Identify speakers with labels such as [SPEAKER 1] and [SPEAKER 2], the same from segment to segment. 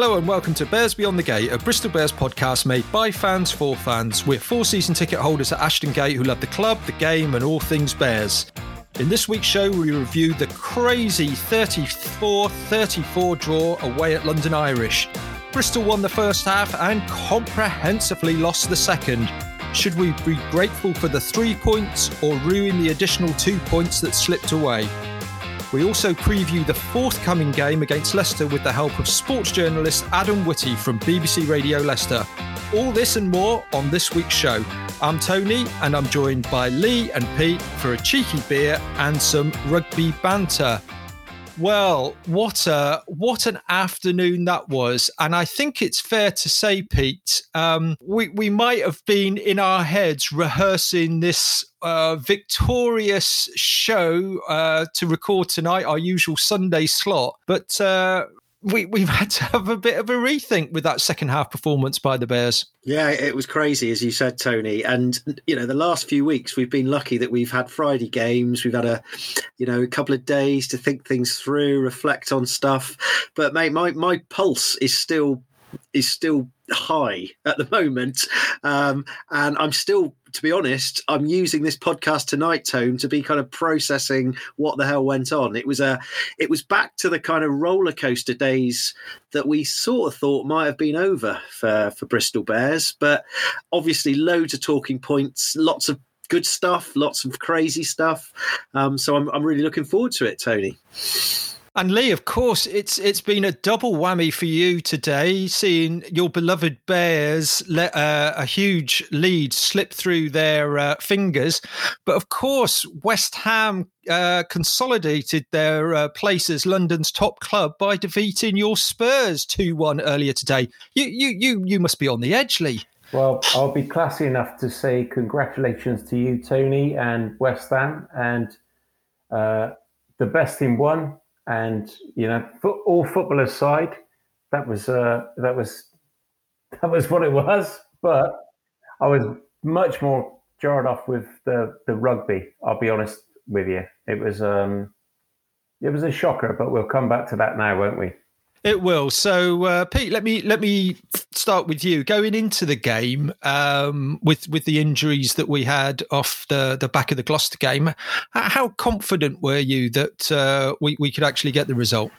[SPEAKER 1] Hello and welcome to Bears Beyond the Gate, a Bristol Bears podcast made by fans for fans. We're four season ticket holders at Ashton Gate who love the club, the game, and all things Bears. In this week's show, we review the crazy 34 34 draw away at London Irish. Bristol won the first half and comprehensively lost the second. Should we be grateful for the three points or ruin the additional two points that slipped away? We also preview the forthcoming game against Leicester with the help of sports journalist Adam Whitty from BBC Radio Leicester. All this and more on this week's show. I'm Tony and I'm joined by Lee and Pete for a cheeky beer and some rugby banter. Well, what a what an afternoon that was, and I think it's fair to say, Pete, um, we we might have been in our heads rehearsing this uh, victorious show uh, to record tonight, our usual Sunday slot, but uh, we, we've had to have a bit of a rethink with that second half performance by the Bears.
[SPEAKER 2] Yeah, it was crazy, as you said, Tony. And you know, the last few weeks we've been lucky that we've had Friday games. We've had a, you know, a couple of days to think things through, reflect on stuff. But mate, my my pulse is still is still high at the moment, um, and I'm still, to be honest, I'm using this podcast tonight, Tone, to be kind of processing what the hell went on. It was a, it was back to the kind of roller coaster days that we sort of thought might have been over for for Bristol Bears, but obviously loads of talking points, lots of good stuff, lots of crazy stuff. Um, so I'm I'm really looking forward to it, Tony.
[SPEAKER 1] And Lee, of course, it's it's been a double whammy for you today, seeing your beloved Bears let uh, a huge lead slip through their uh, fingers. But of course, West Ham uh, consolidated their uh, place as London's top club by defeating your Spurs two one earlier today. You you you you must be on the edge, Lee.
[SPEAKER 3] Well, I'll be classy enough to say congratulations to you, Tony, and West Ham, and uh, the best team won and you know, all football aside, that was uh, that was that was what it was. But I was much more jarred off with the the rugby. I'll be honest with you. It was um, it was a shocker, but we'll come back to that now, won't we?
[SPEAKER 1] It will. So, uh, Pete, let me let me start with you. Going into the game um, with with the injuries that we had off the the back of the Gloucester game, how confident were you that uh, we we could actually get the result?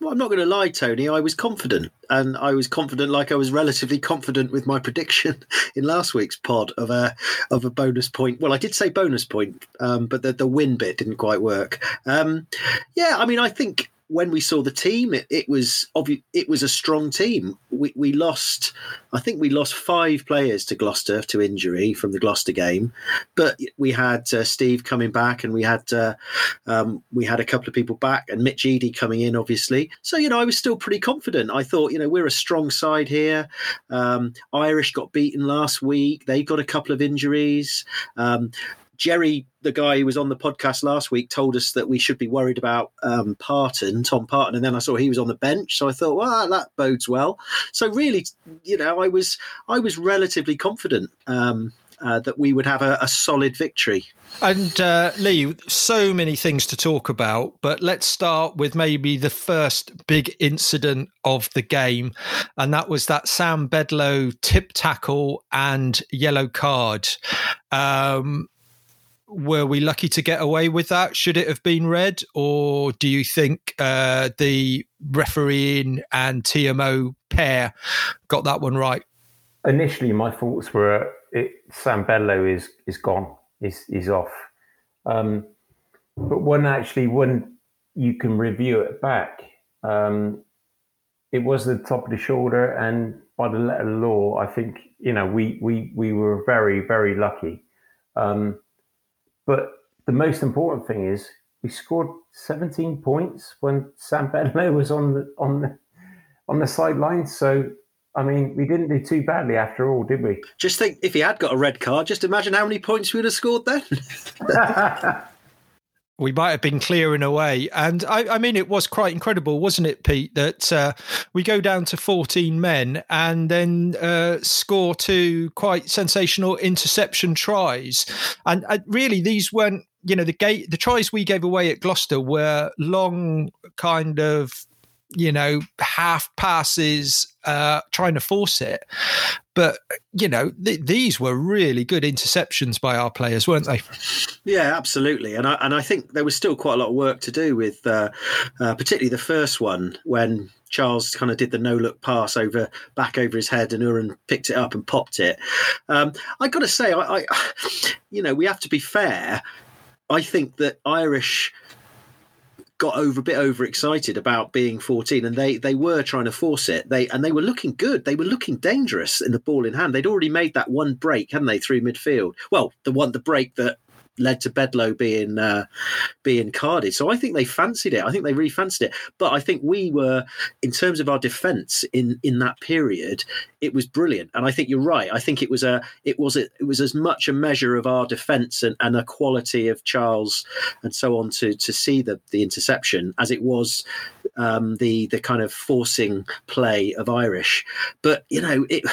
[SPEAKER 2] Well, I'm not going to lie, Tony. I was confident, and I was confident, like I was relatively confident with my prediction in last week's pod of a of a bonus point. Well, I did say bonus point, um, but the the win bit didn't quite work. Um, yeah, I mean, I think when we saw the team, it, it was obvious, it was a strong team. We, we lost, I think we lost five players to Gloucester to injury from the Gloucester game, but we had uh, Steve coming back, and we had uh, um, we had a couple of people back, and Mitch Eadie coming in, obviously. So you know, I was still pretty confident. I thought, you know, we're a strong side here. Um, Irish got beaten last week; they got a couple of injuries. Um, Jerry, the guy who was on the podcast last week, told us that we should be worried about um, Parton, Tom Parton, and then I saw he was on the bench, so I thought, well, that bodes well. So really, you know, I was I was relatively confident. Um, uh, that we would have a, a solid victory.
[SPEAKER 1] And uh, Lee, so many things to talk about, but let's start with maybe the first big incident of the game, and that was that Sam Bedlow tip tackle and yellow card. Um, were we lucky to get away with that? Should it have been red, or do you think uh, the refereeing and TMO pair got that one right?
[SPEAKER 3] Initially, my thoughts were it, Sam Bedlow is is gone, is is off. Um, but when actually when you can review it back, um, it was the top of the shoulder, and by the letter of law, I think you know we we we were very very lucky. Um, but the most important thing is we scored 17 points when Sam Bedlow was on the on the on the sidelines. So I mean, we didn't do too badly after all, did we?
[SPEAKER 2] Just think if he had got a red card, just imagine how many points we would have scored then.
[SPEAKER 1] we might have been clearing away. And I, I, mean, it was quite incredible, wasn't it, Pete, that uh, we go down to 14 men and then uh, score two quite sensational interception tries. And uh, really, these weren't, you know, the gate, the tries we gave away at Gloucester were long, kind of you know, half passes, uh, trying to force it. But you know, th- these were really good interceptions by our players, weren't they?
[SPEAKER 2] Yeah, absolutely. And I and I think there was still quite a lot of work to do with, uh, uh, particularly the first one when Charles kind of did the no look pass over back over his head, and Uren picked it up and popped it. Um, I got to say, I, I, you know, we have to be fair. I think that Irish got over a bit overexcited about being 14 and they they were trying to force it. They and they were looking good. They were looking dangerous in the ball in hand. They'd already made that one break hadn't they through midfield? Well the one the break that led to Bedlow being uh, being carded. So I think they fancied it. I think they really fancied it. But I think we were, in terms of our defence in in that period, it was brilliant. And I think you're right. I think it was a it was a, it was as much a measure of our defence and, and a quality of Charles and so on to to see the the interception as it was um, the the kind of forcing play of Irish. But you know it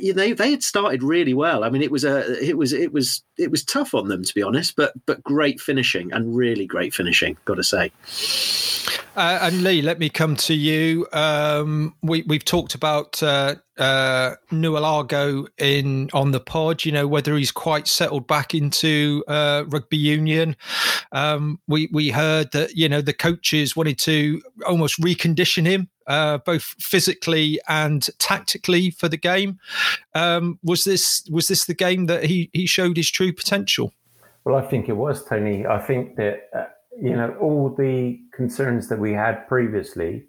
[SPEAKER 2] you know they had started really well. I mean, it was a it was it was it was tough on them to be honest, but but great finishing and really great finishing. Got to say.
[SPEAKER 1] Uh, and Lee, let me come to you. Um, we we've talked about uh, uh, in on the pod. You know whether he's quite settled back into uh, rugby union. Um, we we heard that you know the coaches wanted to almost recondition him uh, both physically and tactically for the game. Um, was this was this the game that he he showed his true potential?
[SPEAKER 3] Well, I think it was Tony. I think that uh, you know all the concerns that we had previously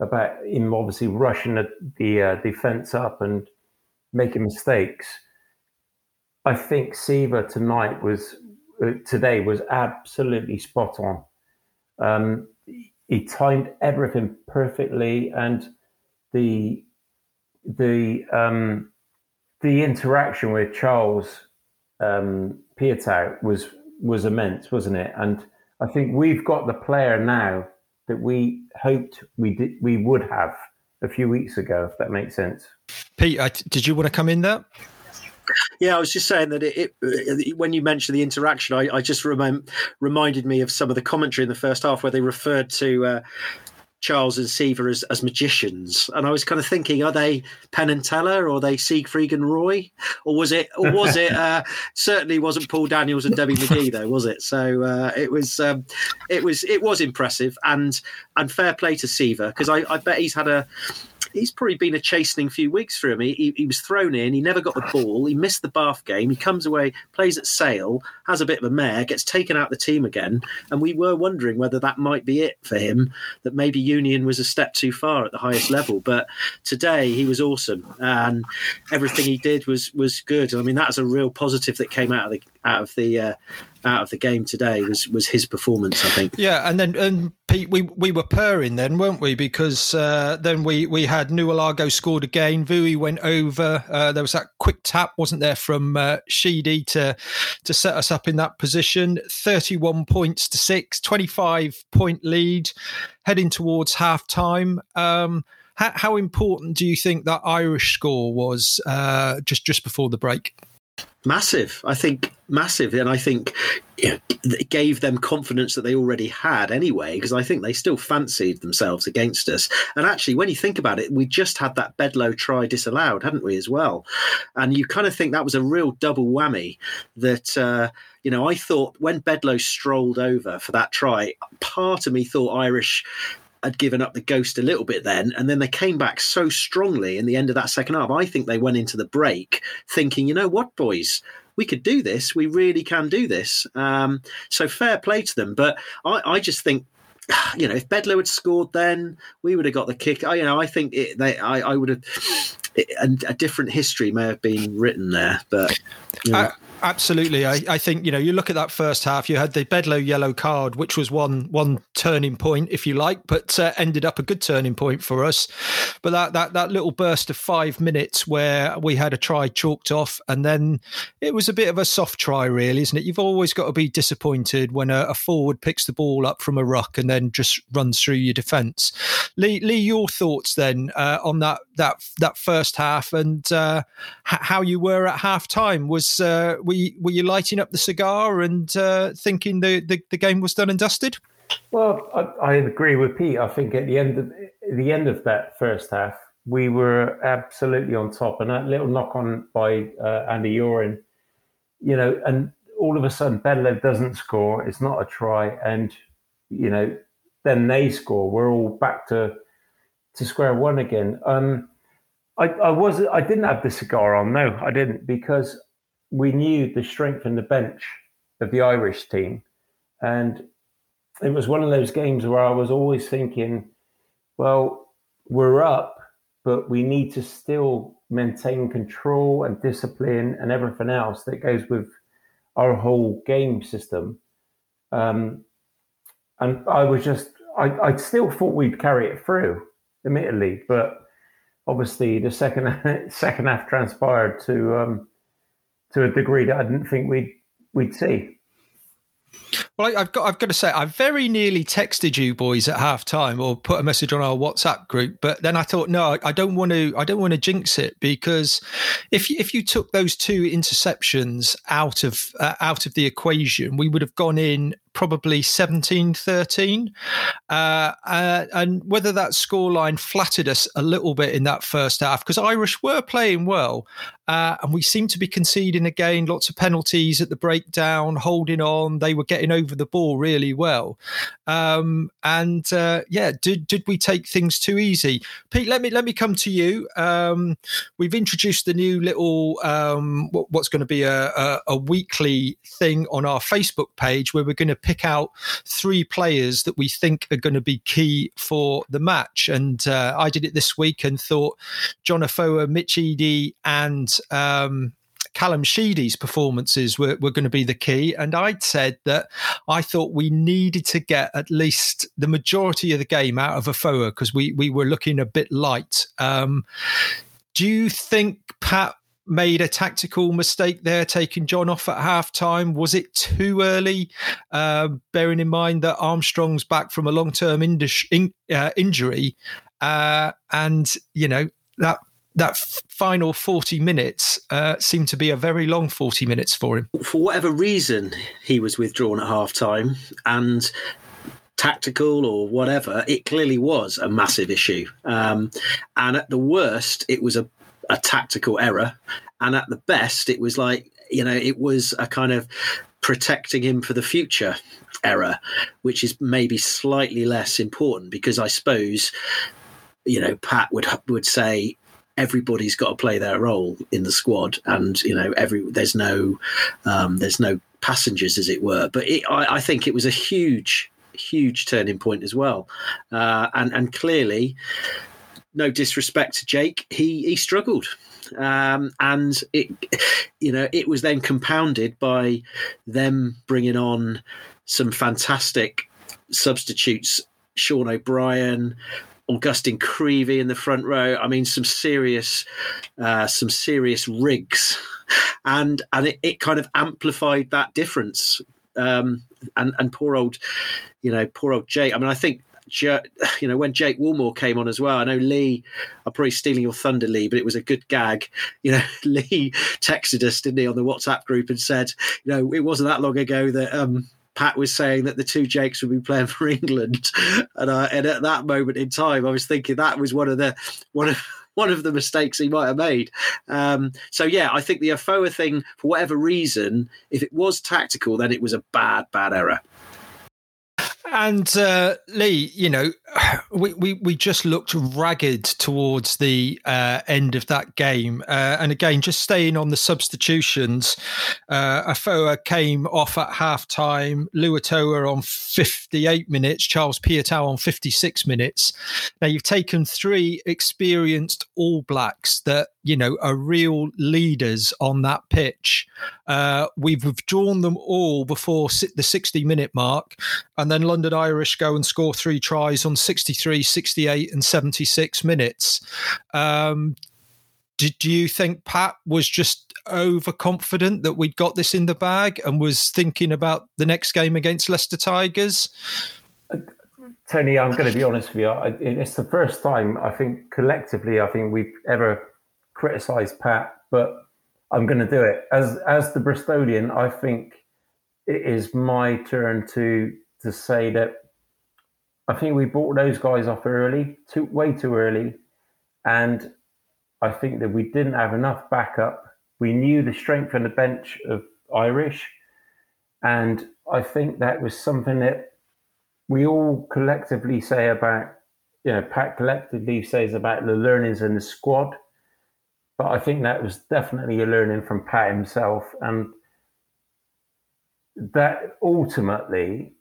[SPEAKER 3] about him obviously rushing the, the uh, defense up and making mistakes. I think Siva tonight was uh, today was absolutely spot on. Um, he timed everything perfectly, and the the um, the interaction with Charles um, Piutau was was immense, wasn't it? And I think we've got the player now that we hoped we did we would have a few weeks ago, if that makes sense.
[SPEAKER 1] Pete, did you want to come in there?
[SPEAKER 2] Yeah, I was just saying that it, it when you mentioned the interaction, I, I just rem- reminded me of some of the commentary in the first half where they referred to uh, Charles and Siva as, as magicians, and I was kind of thinking, are they Penn and Teller, or are they Siegfried and Roy, or was it, or was it? Uh, certainly wasn't Paul Daniels and Debbie McGee though, was it? So uh, it was, um, it was, it was impressive, and and fair play to Siva because I, I bet he's had a he's probably been a chastening few weeks for him. He, he, he, was thrown in, he never got the ball, he missed the Bath game, he comes away, plays at Sale, has a bit of a mare, gets taken out the team again, and we were wondering whether that might be it for him. That maybe Union was a step too far at the highest level, but today he was awesome, and everything he did was was good. I mean, that's a real positive that came out of the out of the uh, out of the game today was was his performance. I think.
[SPEAKER 1] Yeah, and then and Pete, we we were purring then, weren't we? Because uh, then we we had Naulago scored again. Vui went over. Uh, there was that quick tap, wasn't there, from uh, Sheedy to to set us up in that position. Thirty one points to six, 25 point lead, heading towards half time. Um, how, how, important do you think that Irish score was uh, just just before the break?
[SPEAKER 2] Massive, I think massive, and I think it gave them confidence that they already had anyway. Because I think they still fancied themselves against us. And actually, when you think about it, we just had that Bedlow try disallowed, hadn't we, as well? And you kind of think that was a real double whammy. That uh, you know, I thought when Bedlow strolled over for that try, part of me thought Irish had given up the ghost a little bit then, and then they came back so strongly in the end of that second half. I think they went into the break thinking, you know what, boys, we could do this. We really can do this. Um, so fair play to them. But I, I just think you know, if Bedlow had scored, then we would have got the kick. I, you know, I think it, they, I, I would have. It, a, different history may have been written there, but you know.
[SPEAKER 1] Absolutely, I, I, think you know you look at that first half. You had the Bedlow yellow card, which was one one turning point, if you like, but uh, ended up a good turning point for us. But that that that little burst of five minutes where we had a try chalked off, and then it was a bit of a soft try, really, isn't it? You've always got to be disappointed when a, a forward picks the ball up from a ruck and then just runs through your defence. Lee, Lee, your thoughts then uh, on that that that first half and uh, how you were at half time was. Uh, were you, were you lighting up the cigar and uh, thinking the, the, the game was done and dusted?
[SPEAKER 3] Well, I, I, agree with Pete. I think at the end of the end of that first half, we were absolutely on top, and that little knock on by uh, Andy Uren, you know, and all of a sudden Bedlow doesn't score. It's not a try, and you know, then they score. We're all back to to square one again. Um, I, I was I didn't have the cigar on. No, I didn't because we knew the strength in the bench of the Irish team, and it was one of those games where I was always thinking, well, we're up, but we need to still maintain control and discipline and everything else that goes with our whole game system. Um, and I was just, I, I still thought we'd carry it through, admittedly, but obviously the second second half transpired to um, to a degree that I didn't think we'd we'd see.
[SPEAKER 1] Well, I've got I've got to say I very nearly texted you boys at half time or put a message on our WhatsApp group, but then I thought no, I don't want to I don't want to jinx it because if if you took those two interceptions out of uh, out of the equation, we would have gone in probably 17 13. Uh, uh, and whether that scoreline flattered us a little bit in that first half, because Irish were playing well. Uh, and we seemed to be conceding again, lots of penalties at the breakdown, holding on. They were getting over the ball really well. Um, and uh, yeah, did, did we take things too easy? Pete, let me let me come to you. Um, we've introduced the new little um, what, what's going to be a, a, a weekly thing on our Facebook page where we're going to pick out three players that we think are going to be key for the match. And uh, I did it this week and thought John Afoa, Mitch Eadie, and um, Callum Sheedy's performances were, were going to be the key. And I'd said that I thought we needed to get at least the majority of the game out of Afoa because we, we were looking a bit light. Um, do you think Pat made a tactical mistake there, taking John off at half time? Was it too early? Uh, bearing in mind that Armstrong's back from a long term in, uh, injury. Uh, and, you know, that that final 40 minutes uh, seemed to be a very long 40 minutes for him.
[SPEAKER 2] For whatever reason, he was withdrawn at half time. And tactical or whatever, it clearly was a massive issue. Um, and at the worst, it was a a tactical error, and at the best, it was like you know it was a kind of protecting him for the future error, which is maybe slightly less important because I suppose you know Pat would would say everybody's got to play their role in the squad, and you know every there's no um, there's no passengers as it were. But it, I, I, think it was a huge huge turning point as well, uh, and and clearly no disrespect to Jake, he he struggled, um, and it you know it was then compounded by them bringing on some fantastic substitutes, Sean O'Brien. Augustine Creevy in the front row. I mean, some serious, uh, some serious rigs, and and it, it kind of amplified that difference. Um, and and poor old, you know, poor old Jake. I mean, I think you know, when Jake Woolmore came on as well, I know Lee, I'm probably stealing your thunder, Lee, but it was a good gag. You know, Lee texted us, didn't he, on the WhatsApp group and said, you know, it wasn't that long ago that, um, Pat was saying that the two Jakes would be playing for England, and, uh, and at that moment in time, I was thinking that was one of the one of one of the mistakes he might have made. Um, so yeah, I think the Afoa thing, for whatever reason, if it was tactical, then it was a bad, bad error.
[SPEAKER 1] And uh, Lee, you know, we, we, we just looked ragged towards the uh, end of that game. Uh, and again, just staying on the substitutions, uh, Afoa came off at half time, Luatua on 58 minutes, Charles Piutau on 56 minutes. Now, you've taken three experienced All Blacks that you know, are real leaders on that pitch. Uh, we've withdrawn them all before the 60 minute mark, and then London Irish go and score three tries on 63, 68, and 76 minutes. Um, did you think Pat was just overconfident that we'd got this in the bag and was thinking about the next game against Leicester Tigers?
[SPEAKER 3] Tony, I'm going to be honest with you. It's the first time I think collectively, I think we've ever criticise Pat, but I'm going to do it as as the Bristolian. I think it is my turn to to say that I think we brought those guys off early, too way too early, and I think that we didn't have enough backup. We knew the strength on the bench of Irish, and I think that was something that we all collectively say about, you know, Pat collectively says about the learnings in the squad. But I think that was definitely a learning from Pat himself, and that ultimately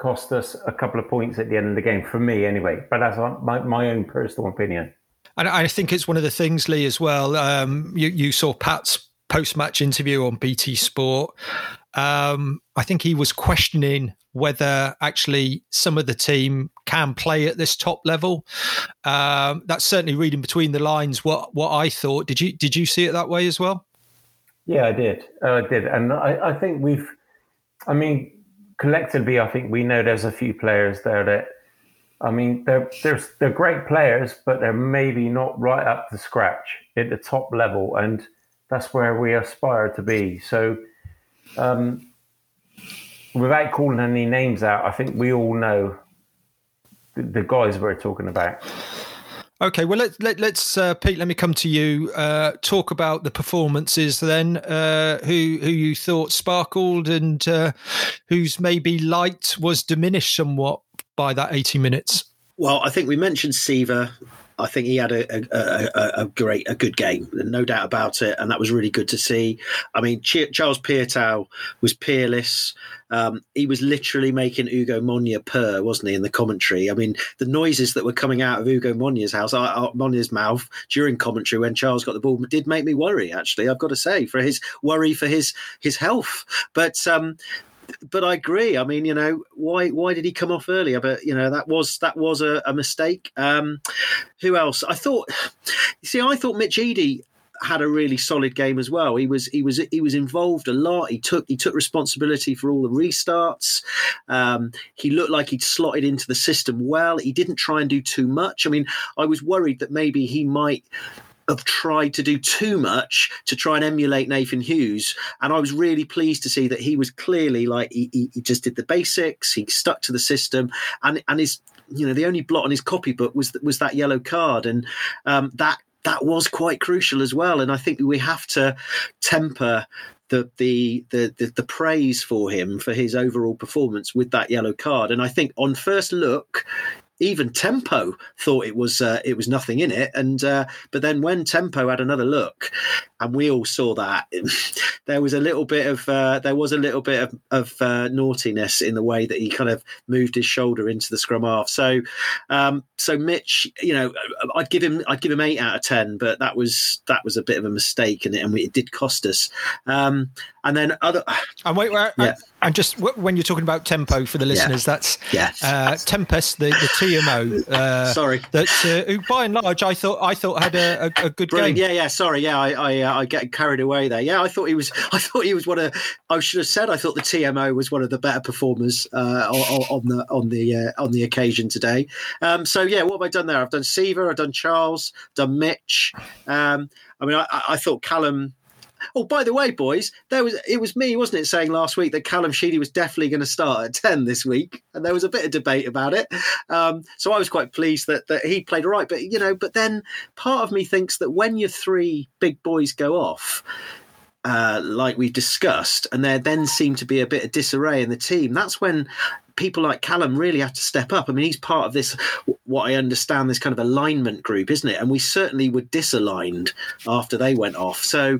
[SPEAKER 3] cost us a couple of points at the end of the game for me, anyway. But that's my, my own personal opinion.
[SPEAKER 1] And I think it's one of the things, Lee, as well. Um, you, you saw Pat's post match interview on BT Sport. Um, I think he was questioning whether actually some of the team can play at this top level. Um, that's certainly reading between the lines what what I thought. Did you did you see it that way as well?
[SPEAKER 3] Yeah, I did. Uh, I did, and I, I think we've. I mean, collectively, I think we know there's a few players there that I mean, they're they're they're great players, but they're maybe not right up to scratch at the top level, and that's where we aspire to be. So, um, without calling any names out, I think we all know the, the guys we're talking about.
[SPEAKER 1] Okay, well let, let let's uh, Pete. Let me come to you. Uh, talk about the performances then. Uh, who who you thought sparkled and uh, whose maybe light was diminished somewhat by that 80 minutes?
[SPEAKER 2] Well, I think we mentioned Siva. I think he had a, a, a, a, great, a good game, no doubt about it, and that was really good to see. I mean, Ch- Charles Piutau was peerless. Um, he was literally making Ugo Monye purr, wasn't he, in the commentary? I mean, the noises that were coming out of Ugo Monye's house, uh, uh Monye's mouth during commentary when Charles got the ball, did make me worry. Actually, I've got to say, for his worry for his his health. But um, but I agree. I mean, you know, why why did he come off earlier? But you know, that was that was a, a mistake. Um, who else? I thought. You see, I thought Mitch Eadie had a really solid game as well. He was he was he was involved a lot. He took he took responsibility for all the restarts. Um, he looked like he'd slotted into the system well. He didn't try and do too much. I mean, I was worried that maybe he might have tried to do too much to try and emulate Nathan Hughes. And I was really pleased to see that he was clearly like he, he, just did the basics. He stuck to the system, and and his you know the only blot on his copybook was was that yellow card, and um, that that was quite crucial as well. And I think we have to temper the the the the, praise for him for his overall performance with that yellow card. And I think on first look, even Tempo thought it was uh, it was nothing in it, and uh, but then when Tempo had another look, and we all saw that there was a little bit of uh, there was a little bit of, of uh, naughtiness in the way that he kind of moved his shoulder into the scrum half. So um, so Mitch, you know, I'd give him I'd give him eight out of ten, but that was that was a bit of a mistake, and it and it did cost us. Um, and then other
[SPEAKER 1] and wait, wait yeah. and just when you're talking about tempo for the listeners, yeah. that's
[SPEAKER 2] yeah,
[SPEAKER 1] uh, Tempest, the, the TMO.
[SPEAKER 2] Uh, sorry,
[SPEAKER 1] that uh, who by and large I thought I thought had a, a, a good Brilliant.
[SPEAKER 2] game. Yeah, yeah. Sorry, yeah, I I, uh, I get carried away there. Yeah, I thought he was. I thought he was one of. I should have said I thought the TMO was one of the better performers uh, on, on, the on the uh, on the occasion today. Um, so yeah, what have I done there? I've done Siva, I've done Charles, done Mitch. Um, I mean, I, I thought Callum Oh, by the way, boys, there was it was me, wasn't it, saying last week that Callum Sheedy was definitely going to start at ten this week, and there was a bit of debate about it. Um, so I was quite pleased that that he played right. But you know, but then part of me thinks that when your three big boys go off, uh, like we discussed, and there then seemed to be a bit of disarray in the team. That's when people like Callum really have to step up. I mean, he's part of this, what I understand, this kind of alignment group, isn't it? And we certainly were disaligned after they went off. So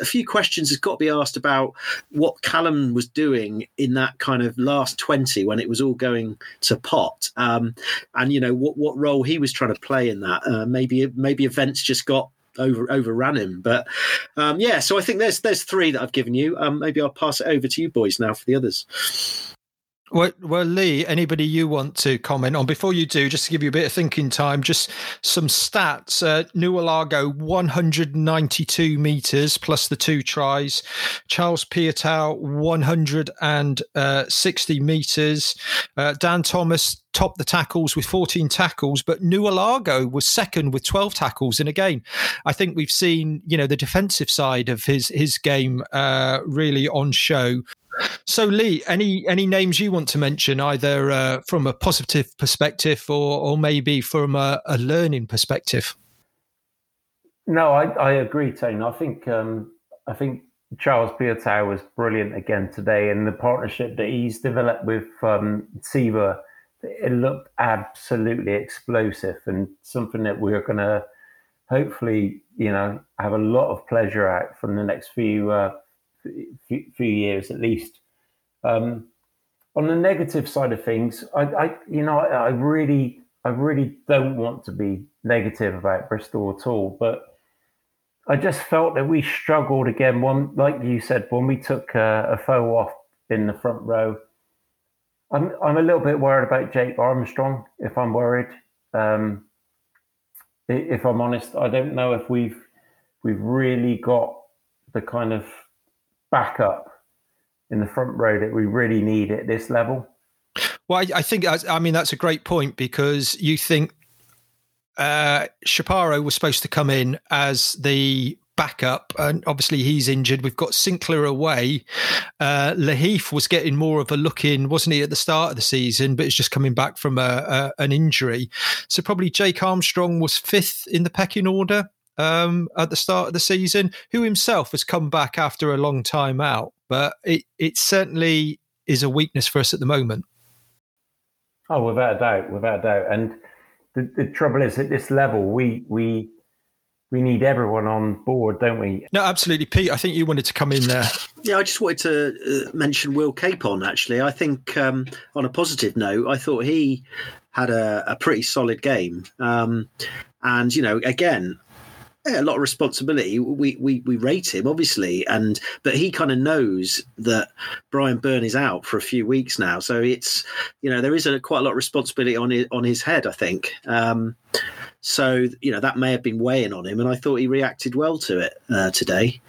[SPEAKER 2] a few questions has got to be asked about what Callum was doing in that kind of last 20 when it was all going to pot. Um, and, you know, what, what role he was trying to play in that. Uh, maybe, maybe events just got over overran him. But um, yeah, so I think there's there's three that I've given you. Um, maybe I'll pass it over to you boys now for the others.
[SPEAKER 1] Well, well, Lee, anybody you want to comment on? Before you do, just to give you a bit of thinking time, just some stats. Uh, Naulago, 192 metres plus the two tries. Charles Piutau, 160 metres. Uh, Dan Thomas topped the tackles with 14 tackles, but Naulago was second with 12 tackles. And again, I think we've seen, you know, the defensive side of his, his game uh, really on show So, Lee, any any names you want to mention, either uh, from a positive perspective or or maybe from a, a learning perspective?
[SPEAKER 3] No, I, I agree, Tane. I think um, I think Charles Piutau was brilliant again today, and the partnership that he's developed with um, Siva, it looked absolutely explosive and something that we're going to hopefully, you know, have a lot of pleasure out from the next few uh, few, years at least. Um, on the negative side of things, I, I you know, I, I really, I really don't want to be negative about Bristol at all, but I just felt that we struggled again. One, like you said, when we took uh, Afoa off in the front row, I'm I'm a little bit worried about Jake Armstrong. If I'm worried, um, if I'm honest, I don't know if we've we've really got the kind of backup in the front row that we really need at this level.
[SPEAKER 1] Well, I, I think I mean that's a great point because you think uh, Chaparro was supposed to come in as the backup, and obviously he's injured. We've got Sinckler away. Uh, Lahiff was getting more of a look in, wasn't he, at the start of the season, but he's just coming back from a, a, an injury. So probably Jake Armstrong was fifth in the pecking order um, at the start of the season, who himself has come back after a long time out. But it, it certainly is a weakness for us at the moment.
[SPEAKER 3] Oh, without a doubt, without a doubt. And the, the trouble is at this level, we we we need everyone on board, don't we?
[SPEAKER 1] No, absolutely, Pete. I think you wanted to come in there.
[SPEAKER 2] Yeah, I just wanted to uh, mention Will Capon. Actually, I think um, on a positive note, I thought he had a, a pretty solid game. Um, and you know, again, yeah, a lot of responsibility. We, we we rate him obviously, and but he kind of knows that Brian Byrne is out for a few weeks now, so it's you know there is a quite a lot of responsibility on his, on his head, I think. Um, so you know that may have been weighing on him, and I thought he reacted well to it uh, today.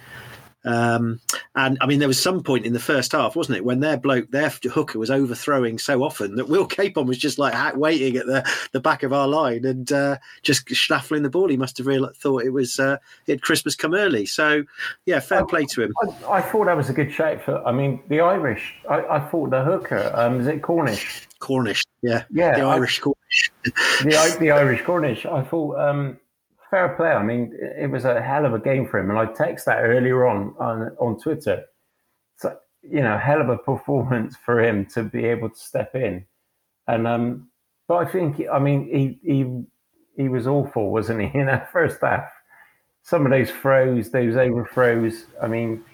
[SPEAKER 2] Um, and I mean, there was some point in the first half, wasn't it, when their bloke, their hooker was overthrowing so often that Will Capon was just like waiting at the, the back of our line and uh, just schnaffling the ball. He must have really thought it was uh, it Christmas come early. So, yeah, fair I, play to him.
[SPEAKER 3] I, I, thought that was a good shape for. I mean, the Irish. I, I thought the hooker. Um, is it Cornish?
[SPEAKER 2] Cornish, yeah,
[SPEAKER 3] yeah,
[SPEAKER 2] the Irish Cornish.
[SPEAKER 3] the the Irish Cornish. I thought. Um, fair play. I mean, it was a hell of a game for him, and I texted that earlier on on on Twitter. So you know, hell of a performance for him to be able to step in, and um, but I think I mean he he he was awful, wasn't he? In that first half, some of those throws, those overthrows. I mean,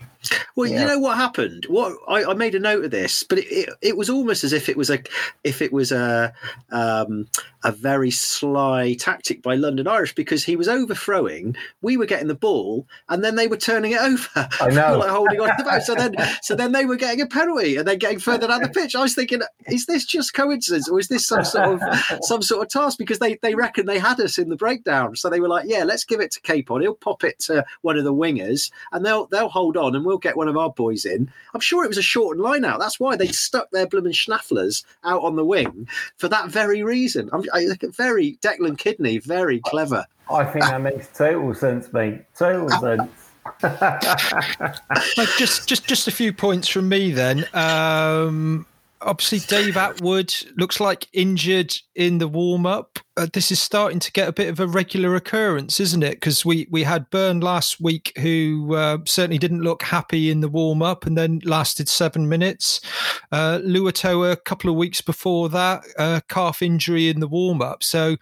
[SPEAKER 2] well, yeah. you know what happened? What I, I, made a note of this, but it, it, it, was almost as if it was a if it was a um, a very sly tactic by London Irish because he was overthrowing, we were getting the ball, and then they were turning it over.
[SPEAKER 3] I know,
[SPEAKER 2] like holding on to the ball. So then, so then they were getting a penalty, and then getting further down the pitch. I was thinking, is this just coincidence, or is this some sort of some sort of task? Because they they reckon they had us in the breakdown, so they were like, yeah, let's give it to Capon. He'll pop it to one of the wingers, and they'll they'll hold on, and we'll get one of our boys in. I'm sure it was a shortened line out. That's why they stuck their blooming schnafflers out on the wing for that very reason. I'm I, very Declan Kidney, very clever.
[SPEAKER 3] I think that makes total sense, mate. Total sense.
[SPEAKER 1] just just just a few points from me then. Um, obviously, Dave Attwood looks like injured in the warm up uh, this is starting to get a bit of a regular occurrence, isn't it? Because we we had Byrne last week, who uh, certainly didn't look happy in the warm up, and then lasted seven minutes. Uh, Luatua a couple of weeks before that, uh, calf injury in the warm up. So,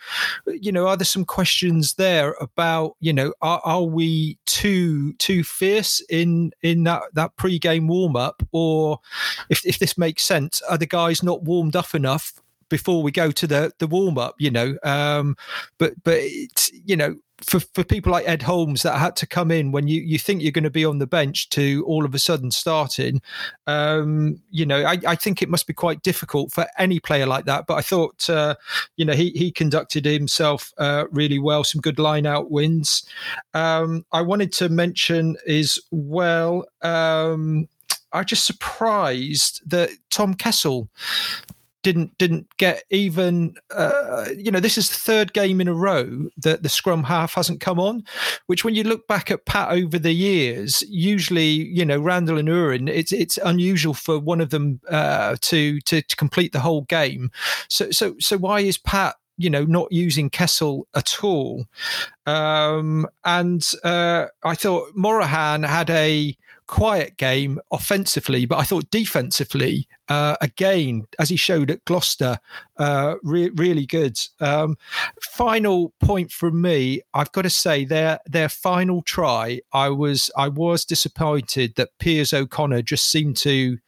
[SPEAKER 1] you know, are there some questions there about you know are, are we too too fierce in in that that pre game warm up, or if if this makes sense, are the guys not warmed up enough before we go to the the warm up, you know. Um, but but it's you know for for people like Ed Holmes that had to come in when you you think you're going to be on the bench to all of a sudden starting, um, you know, I, I think it must be quite difficult for any player like that. But I thought, uh, you know, he he conducted himself uh, really well. Some good line out wins. Um, I wanted to mention as well. Um, I'm just surprised that Tom Kessell didn't didn't get even uh, you know this is the third game in a row that the scrum half hasn't come on which when you look back at pat over the years usually you know randall and uren it's it's unusual for one of them uh, to, to to complete the whole game so so so why is pat you know, not using Kessell at all. Um, and uh, I thought Morahan had a quiet game offensively, but I thought defensively, uh, again, as he showed at Gloucester, uh, re- really good. Um, final point from me, I've got to say their their final try, I was I was disappointed that Piers O'Conor just seemed to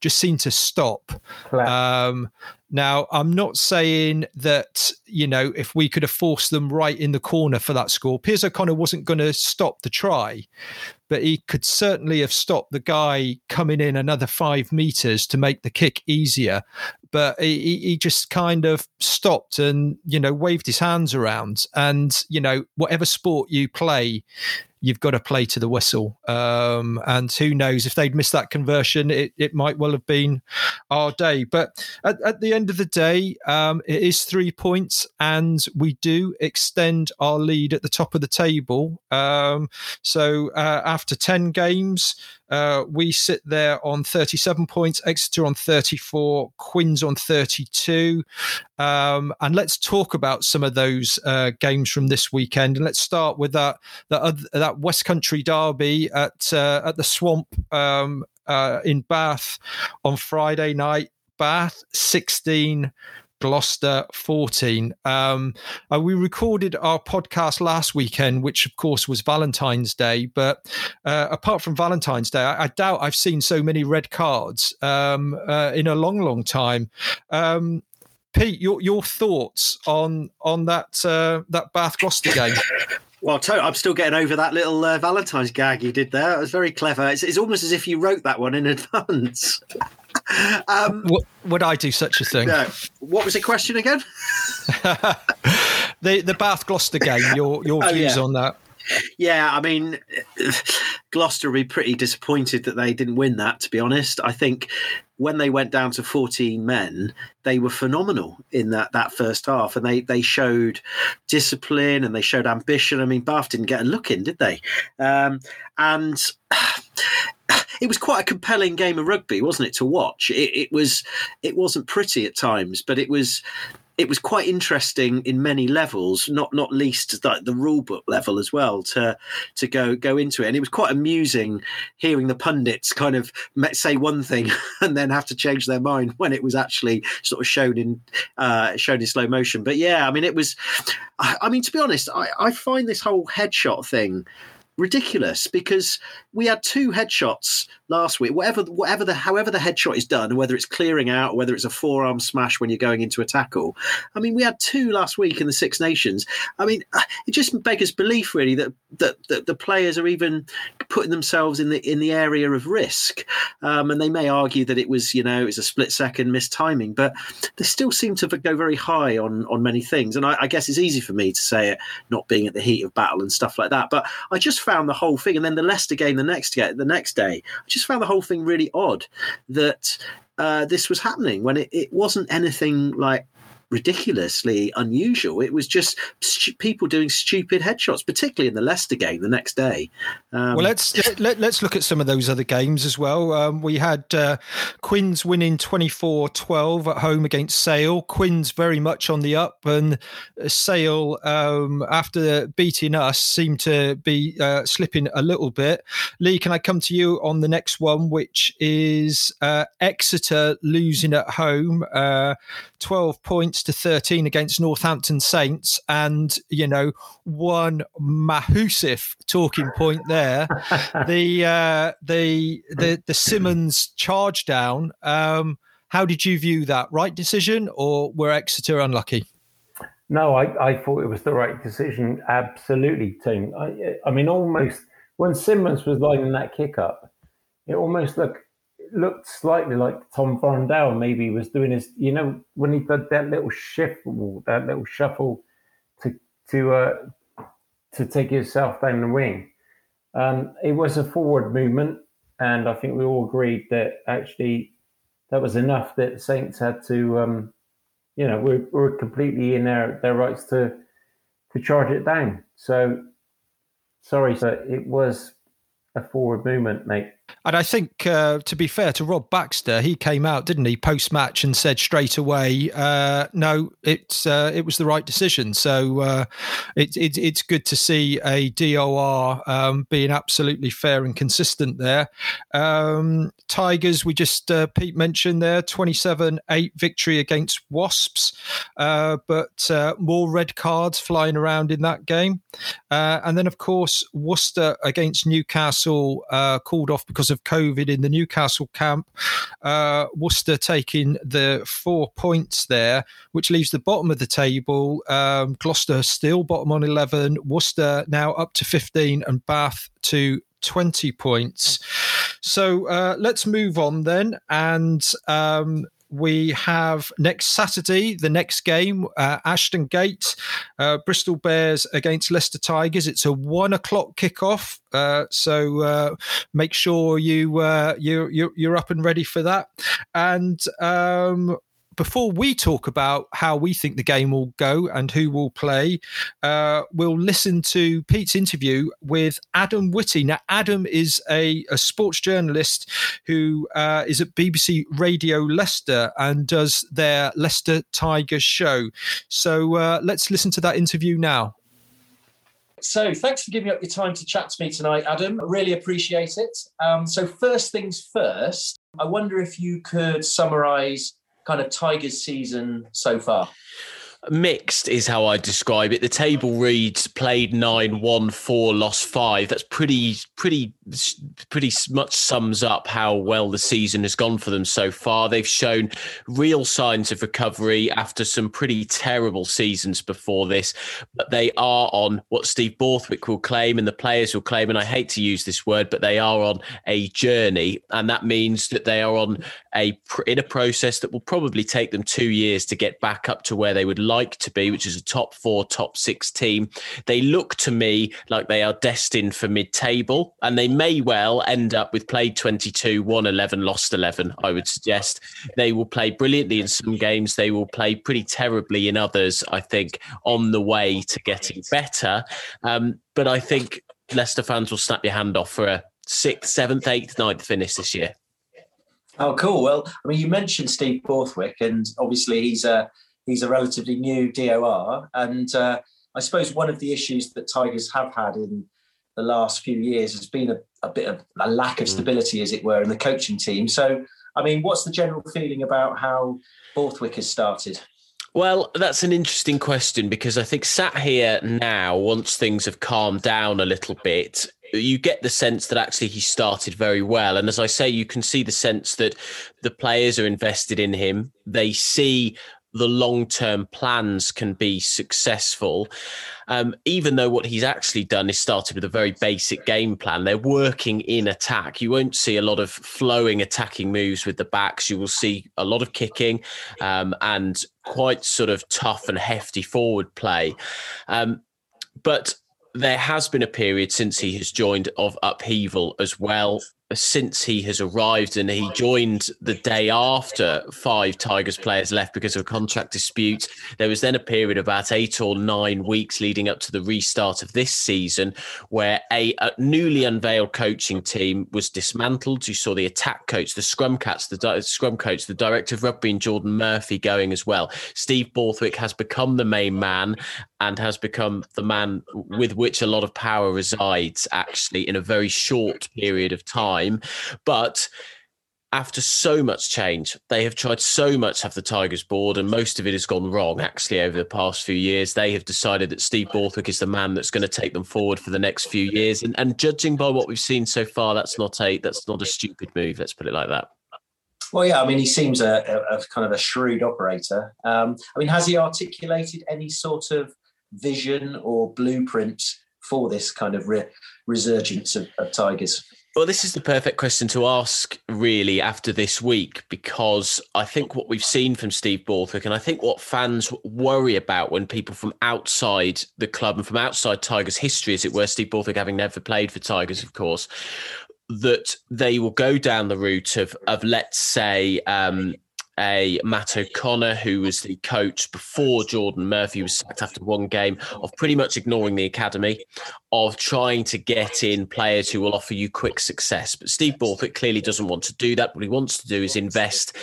[SPEAKER 1] just seemed to stop. Um, now, I'm not saying that, you know, if we could have forced them right in the corner for that score, Piers O'Conor wasn't going to stop the try, but he could certainly have stopped the guy coming in another five meters to make the kick easier. But he, he just kind of stopped and, you know, waved his hands around. And, you know, whatever sport you play, you've got to play to the whistle. Um, and who knows if they'd missed that conversion, it, it might well have been our day. But at, at the end of the day, um, it is three points, and we do extend our lead at the top of the table. Um, so uh, after 10 games, uh, we sit there on 37 points, Exeter on 34, Quins on 32. Um, and let's talk about some of those uh, games from this weekend. And let's start with that that, that West Country derby at uh, at the Swamp um, uh, in Bath on Friday night. Bath 16, Gloucester 14. Um, uh, we recorded our podcast last weekend, which of course was Valentine's Day. But uh, apart from Valentine's Day, I, I, doubt I've seen so many red cards um, uh, in a long, long time. Um, Pete, your your thoughts on on that uh, that Bath Gloucester game?
[SPEAKER 2] Well, I'm still getting over that little uh, Valentine's gag you did there. It was very clever. It's, it's almost as if you wrote that one in advance.
[SPEAKER 1] um, would I do such a thing?
[SPEAKER 2] What was the question again?
[SPEAKER 1] the the Bath Gloucester game. Your your oh, views yeah. on that?
[SPEAKER 2] Yeah, I mean, Gloucester will be pretty disappointed that they didn't win that. To be honest, I think when they went down to 14 men, they were phenomenal in that that first half, and they they showed discipline and they showed ambition. I mean, Bath didn't get a look in, did they? Um, and it was quite a compelling game of rugby, wasn't it, to watch? It, it was it wasn't pretty at times, but it was it was quite interesting in many levels, not not least the, the rule book level as well to to go go into it. And it was quite amusing hearing the pundits kind of say one thing and then have to change their mind when it was actually sort of shown in uh, shown in slow motion. But yeah, I mean, it was. I, I mean, to be honest, I, I find this whole headshot thing ridiculous because we had two headshots last week. Whatever, whatever the, however the headshot is done, whether it's clearing out, whether it's a forearm smash when you're going into a tackle. I mean, we had two last week in the Six Nations. I mean, uh, it just beggars belief, really, that that, that the players are even putting themselves in the in the area of risk. Um, and they may argue that it was, you know, it's a split second missed timing, but they still seem to go very high on on many things. And I, I guess it's easy for me to say it, not being at the heat of battle and stuff like that. But I just found the whole thing, and then the Leicester game the next the next day, I just found the whole thing really odd that uh, this was happening when it, it wasn't anything like ridiculously unusual. It was just st- people doing stupid headshots, particularly in the Leicester game the next day.
[SPEAKER 1] Um, well, let's let, us look at some of those other games as well. Um, we had uh, Quins winning 24-12 at home against Sale. Quins very much on the up, and Sale um, after beating us seemed to be uh, slipping a little bit. Lee, can I come to you on the next one, which is uh, Exeter losing at home, uh, 12 points to 13 against Northampton Saints. And, you know, one Mahusif talking point there. the, uh, the, the, the Simmonds charge down. Um, how did you view that? Right decision or were Exeter unlucky?
[SPEAKER 3] No, I, I thought it was the right decision. Absolutely, Tim. I, I mean, almost when Simmonds was lining that kick up, it almost looked looked slightly like Tom Farndale maybe was doing his, you know, when he did that little shuffle, that little shuffle to to uh, to take yourself down the wing. Um, it was a forward movement, and I think we all agreed that actually that was enough that Saints had to, um, you know, we're, we're completely in their, their rights to to charge it down. So sorry, but it was a forward movement, mate.
[SPEAKER 1] And I think, uh, to be fair to Rob Baxter, he came out, didn't he, post match and said straight away, uh, "No, it's uh, it was the right decision." So uh, it, it, it's good to see a DOR um, being absolutely fair and consistent there. Um, Tigers, we just uh, Pete mentioned there, twenty-seven-eight victory against Wasps, uh, but more red cards flying around in that game, and then of course Worcester against Newcastle called off because of COVID in the Newcastle camp. Uh, Worcester taking the four points there, which leaves the bottom of the table. Um, Gloucester still bottom on 11. Worcester now up to 15 and Bath to 20 points. So uh, let's move on then. And um, we have next Saturday, the next game, uh, Ashton Gate, uh, Bristol Bears against Leicester Tigers. It's a one o'clock kickoff, uh, so uh, make sure you uh, you you're, you're up and ready for that. And um, before we talk about how we think the game will go and who will play, uh, we'll listen to Pete's interview with Adam Whitty. Now, Adam is a, a sports journalist who uh, is at BBC Radio Leicester and does their Leicester Tigers show. So uh, let's listen to that interview now.
[SPEAKER 4] So, thanks for giving up your time to chat to me tonight, Adam. I really appreciate it. Um, so, first things first, I wonder if you could summarise kind of Tigers season so far?
[SPEAKER 5] Mixed is how I describe it. The table reads played nine, won four, lost five. That's pretty, pretty, pretty much sums up how well the season has gone for them so far. They've shown real signs of recovery after some pretty terrible seasons before this, but they are on what Steve Borthwick will claim and the players will claim. And I hate to use this word, but they are on a journey, and that means that they are on a in a process that will probably take them two years to get back up to where they would like to be, which is a top four, top six team. They look to me like they are destined for mid table, and they may well end up with played 22, won 11, lost 11. I would suggest they will play brilliantly in some games, they will play pretty terribly in others, I think, on the way to getting better. Um, but I think Leicester fans will snap your hand off for a sixth, seventh, eighth, ninth finish this year.
[SPEAKER 4] Oh, cool. Well, I mean, you mentioned Steve Borthwick, and obviously he's a he's a relatively new DOR. And uh, I suppose one of the issues that Tigers have had in the last few years has been a, a bit of a lack of mm. stability, as it were, in the coaching team. So, I mean, what's the general feeling about how Borthwick has started?
[SPEAKER 5] Well, that's an interesting question because I think sat here now, once things have calmed down a little bit, you get the sense that actually he started very well. And as I say, you can see the sense that the players are invested in him. They see the long term plans can be successful. Um, even though what he's actually done is started with a very basic game plan, they're working in attack. You won't see a lot of flowing attacking moves with the backs. You will see a lot of kicking um, and quite sort of tough and hefty forward play. Um, but there has been a period since he has joined of upheaval as well since he has arrived and he joined the day after five Tigers players left because of a contract dispute. There was then a period of about eight or nine weeks leading up to the restart of this season where a, a newly unveiled coaching team was dismantled. You saw the attack coach, the scrum cats, the di- scrum coach, the director of rugby and Geordan Murphy going as well. Steve Borthwick has become the main man and has become the man with which a lot of power resides actually in a very short period of time. But after so much change, they have tried so much have the Tigers board, and most of it has gone wrong actually over the past few years. They have decided that Steve Borthwick is the man that's going to take them forward for the next few years. And, and judging by what we've seen so far, that's not a that's not a stupid move. Let's put it like that.
[SPEAKER 4] Well, yeah, I mean, he seems a, a, a kind of a shrewd operator. Um, I mean, has he articulated any sort of vision or blueprint for this kind of re- resurgence of, of Tigers?
[SPEAKER 5] Well, this is the perfect question to ask, really, after this week, because I think what we've seen from Steve Borthwick, and I think what fans worry about when people from outside the club and from outside Tigers history, as it were, Steve Borthwick having never played for Tigers, of course, that they will go down the route of of let's say um, a Matt O'Connor, who was the coach before Geordan Murphy was sacked after one game, of pretty much ignoring the academy, of trying to get in players who will offer you quick success. But Steve Borthwick clearly doesn't want to do that. What he wants to do is invest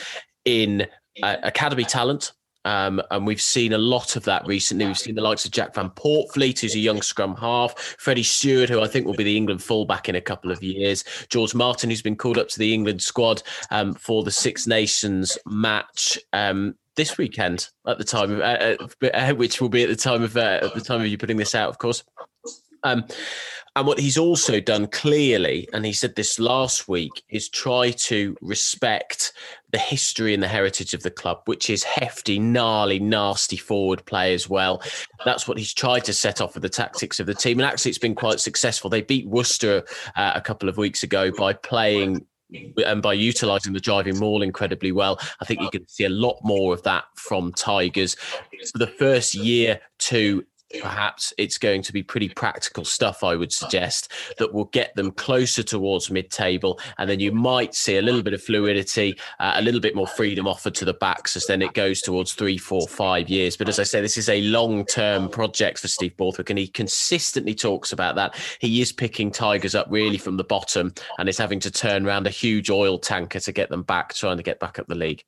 [SPEAKER 5] in uh, academy talent um, and we've seen a lot of that recently. We've seen the likes of Jack Van Poortvliet, who's a young scrum half, Freddie Steward, who I think will be the England fullback in a couple of years, George Martin, who's been called up to the England squad um, for the Six Nations match. Um, this weekend, at the time of uh, uh, which will be at the time of uh, at the time of you putting this out, of course. Um, and what he's also done clearly, and he said this last week, is try to respect the history and the heritage of the club, which is hefty, gnarly, nasty forward play as well. That's what he's tried to set off with the tactics of the team. And actually, it's been quite successful. They beat Worcester uh, a couple of weeks ago by playing and by utilizing the driving maul incredibly well, I think you can see a lot more of that from Tigers. For the first year to perhaps it's going to be pretty practical stuff, I would suggest, that will get them closer towards mid table. And then you might see a little bit of fluidity, uh, a little bit more freedom offered to the backs as then it goes towards three, four, five years. But as I say, this is a long term project for Steve Borthwick, and he consistently talks about that. He is picking Tigers up really from the bottom and is having to turn around a huge oil tanker to get them back, trying to get back up the league.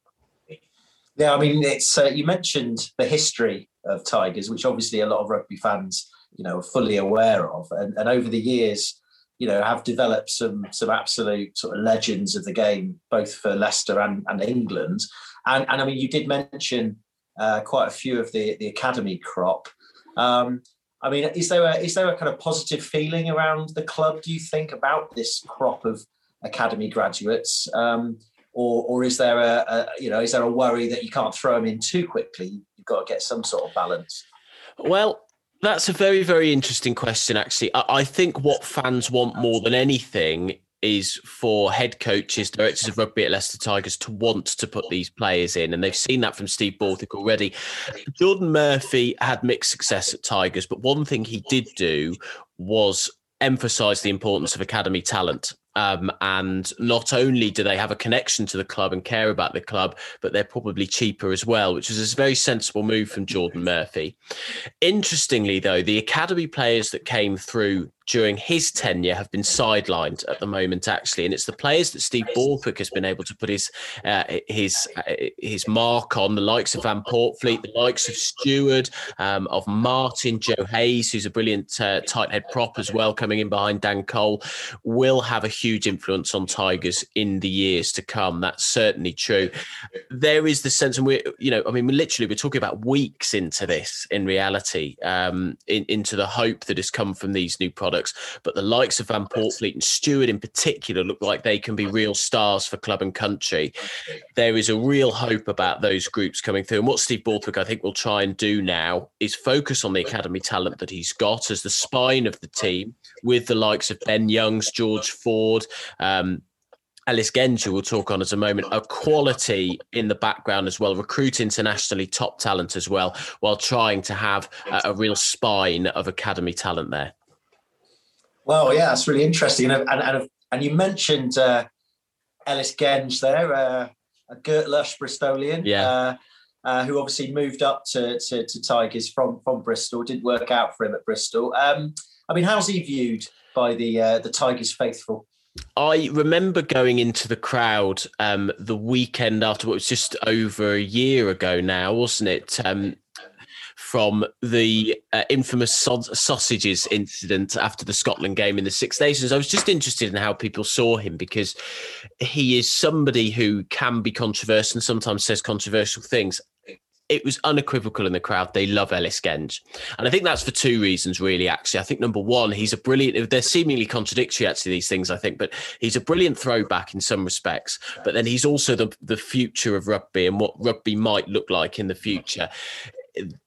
[SPEAKER 2] Yeah, I mean, it's uh, you mentioned the history of Tigers, which obviously a lot of rugby fans, you know, are fully aware of, and, and over the years, you know, have developed some some absolute sort of legends of the game, both for Leicester and, and England. And, and I mean, you did mention uh, quite a few of the the academy crop. Um, I mean, is there a is there a kind of positive feeling around the club? Do you think about this crop of academy graduates? Um, or or is there a, a, you know is there a worry that you can't throw them in too quickly? Got to get some sort of balance.
[SPEAKER 5] Well, that's a very very interesting question. Actually, I, I think what fans want more than anything is for head coaches, directors of rugby at Leicester Tigers to want to put these players in. And they've seen that from Steve Borthwick already. Geordan Murphy had mixed success at Tigers, but one thing he did do was emphasize the importance of academy talent. Um, and not only do they have a connection to the club and care about the club, but they're probably cheaper as well, which is a very sensible move from Geordan Murphy. Interestingly, though, the academy players that came through during his tenure have been sidelined at the moment, actually, and it's the players that Steve Borthwick has been able to put his uh, his uh, his mark on, the likes of Van Poortvliet, the likes of Steward, um, of Martin, Joe Heyes, who's a brilliant uh, tight head prop as well, coming in behind Dan Cole, will have a huge influence on Tigers in the years to come. That's certainly true. There is the sense, and we're you know, I mean, literally, we're talking about weeks into this in reality, um, in, into the hope that has come from these new products products. But the likes of Van Poortvliet and Steward in particular look like they can be real stars for club and country. There is a real hope about those groups coming through. And what Steve Borthwick, I think, will try and do now is focus on the academy talent that he's got as the spine of the team with the likes of Ben Youngs, George Ford, um, Ellis Genge will talk on as a moment, a quality in the background as well, recruit internationally top talent as well, while trying to have a, a real spine of academy talent there.
[SPEAKER 2] Well, yeah, that's really interesting. And and, and, and you mentioned uh, Ellis Genge there, uh, a Gert Lush Bristolian.
[SPEAKER 5] Yeah.
[SPEAKER 2] Uh, uh, who obviously moved up to, to, to, Tigers from from Bristol. Didn't work out for him at Bristol. Um, I mean, how's he viewed by the uh, the Tigers faithful?
[SPEAKER 5] I remember going into the crowd um, the weekend after what was just over a year ago now, wasn't it? Um, from the uh, infamous sausages incident after the Scotland game in the Six Nations. I was just interested in how people saw him because he is somebody who can be controversial and sometimes says controversial things it was unequivocal in the crowd. They love Ellis Genge. And I think that's for two reasons, really, actually. I think number one, he's a brilliant, they're seemingly contradictory, actually, these things, I think, but he's a brilliant throwback in some respects. But then he's also the, the future of rugby and what rugby might look like in the future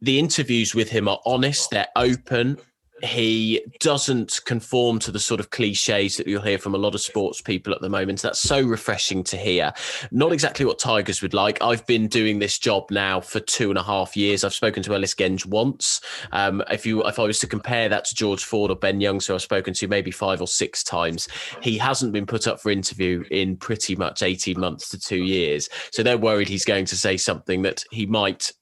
[SPEAKER 5] the interviews with him are honest, they're open. he doesn't conform to the sort of cliches that you'll hear from a lot of sports people at the moment. That's so refreshing to hear. Not exactly what Tigers would like. I've been doing this job now for two and a half years. I've spoken to Ellis Genge once. Um, if you, if I was to compare that to George Ford or Ben Young, who I've spoken to maybe five or six times, he hasn't been put up for interview in pretty much eighteen months to two years. So they're worried he's going to say something that he might,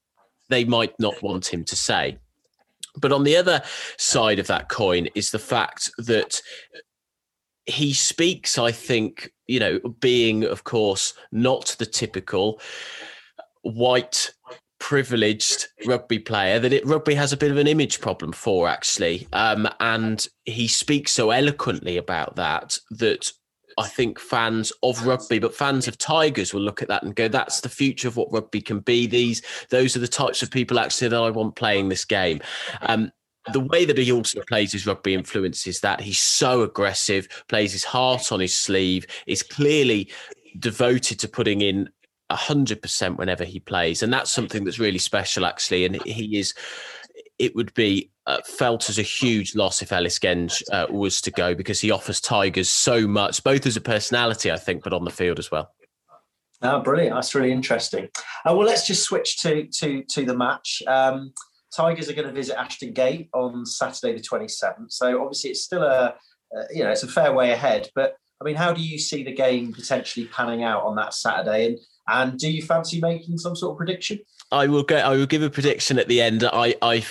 [SPEAKER 5] they might not want him to say. But on the other side of that coin is the fact that he speaks, I think, you know, being, of course, not the typical white privileged rugby player that it rugby has a bit of an image problem for actually um, and he speaks so eloquently about that that I think fans of rugby, but fans of Tigers will look at that and go, "That's the future of what rugby can be." These, those are the types of people actually that I want playing this game. Um, the way that he also plays his rugby influences that he's so aggressive, plays his heart on his sleeve, is clearly devoted to putting in hundred percent whenever he plays, and that's something that's really special, actually. And he is. It would be uh, felt as a huge loss if Ellis Genge uh, was to go because he offers Tigers so much, both as a personality, I think, but on the field as well.
[SPEAKER 4] Oh, brilliant! That's really interesting. Uh, well, let's just switch to to to the match. Um, Tigers are going to visit Ashton Gate on Saturday the twenty seventh. So obviously, it's still a you know it's a fair way ahead. But I mean, how do you see the game potentially panning out on that Saturday? And and do you fancy making some sort of prediction?
[SPEAKER 5] I will go. I will give a prediction at the end. I, I,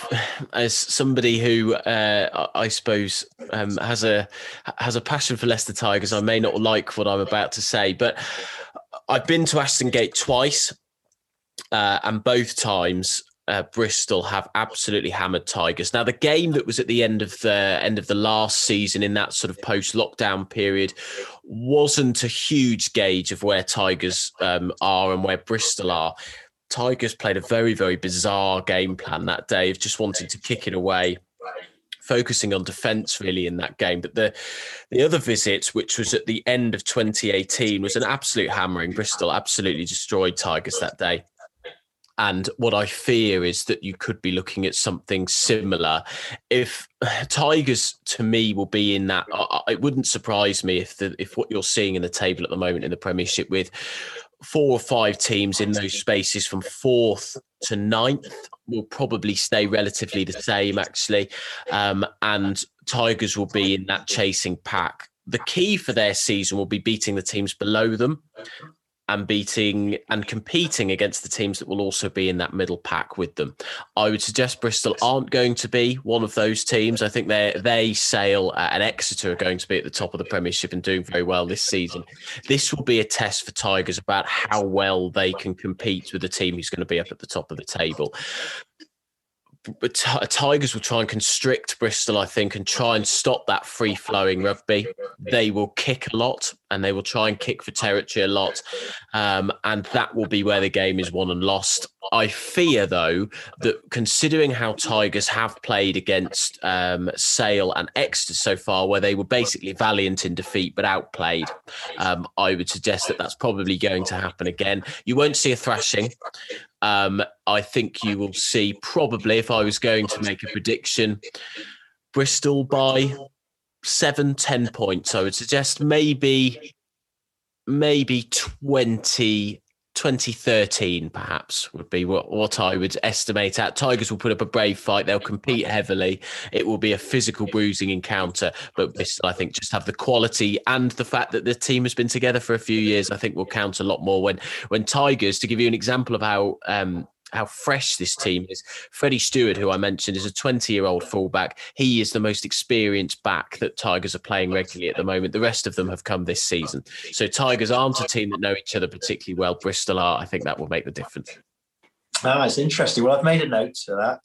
[SPEAKER 5] as somebody who uh, I suppose um, has a has a passion for Leicester Tigers, I may not like what I'm about to say, but I've been to Ashton Gate twice, uh, and both times uh, Bristol have absolutely hammered Tigers. Now, the game that was at the end of the end of the last season in that sort of post lockdown period wasn't a huge gauge of where Tigers um, are and where Bristol are. Tigers played a very, very bizarre game plan that day of just wanting to kick it away, focusing on defence really in that game. But the the other visit, which was at the end of 2018, was an absolute hammering. Bristol absolutely destroyed Tigers that day. And what I fear is that you could be looking at something similar. If Tigers, to me, will be in that, it wouldn't surprise me if the if what you're seeing in the table at the moment in the Premiership with four or five teams in those spaces from fourth to ninth will probably stay relatively the same, actually. Um, and Tigers will be in that chasing pack. The key for their season will be beating the teams below them and beating and competing against the teams that will also be in that middle pack with them. I would suggest Bristol aren't going to be one of those teams. I think they they Sale uh, and Exeter are going to be at the top of the Premiership and doing very well this season. This will be a test for Tigers about how well they can compete with a team who's going to be up at the top of the table but Tigers will try and constrict Bristol, I think, and try and stop that free flowing rugby. They will kick a lot and they will try and kick for territory a lot. Um, and that will be where the game is won and lost. I fear, though, that considering how Tigers have played against um, Sale and Exeter so far, where they were basically valiant in defeat but outplayed, um, I would suggest that that's probably going to happen again. You won't see a thrashing. Um, I think you will see probably, if I was going to make a prediction, Bristol by seven, ten points. I would suggest maybe, maybe 20 2013, perhaps, would be what, what I would estimate at. Tigers will put up a brave fight. They'll compete heavily. It will be a physical bruising encounter, but I think, just have the quality and the fact that the team has been together for a few years, I think will count a lot more. When, when Tigers, to give you an example of how um, how fresh this team is. Freddie Steward, who I mentioned, is a 20 year old fullback. He is the most experienced back that Tigers are playing regularly at the moment. The rest of them have come this season. So Tigers aren't a team that know each other particularly well. Bristol are. I think that will make the difference.
[SPEAKER 4] Ah, it's interesting. Well, I've made a note of that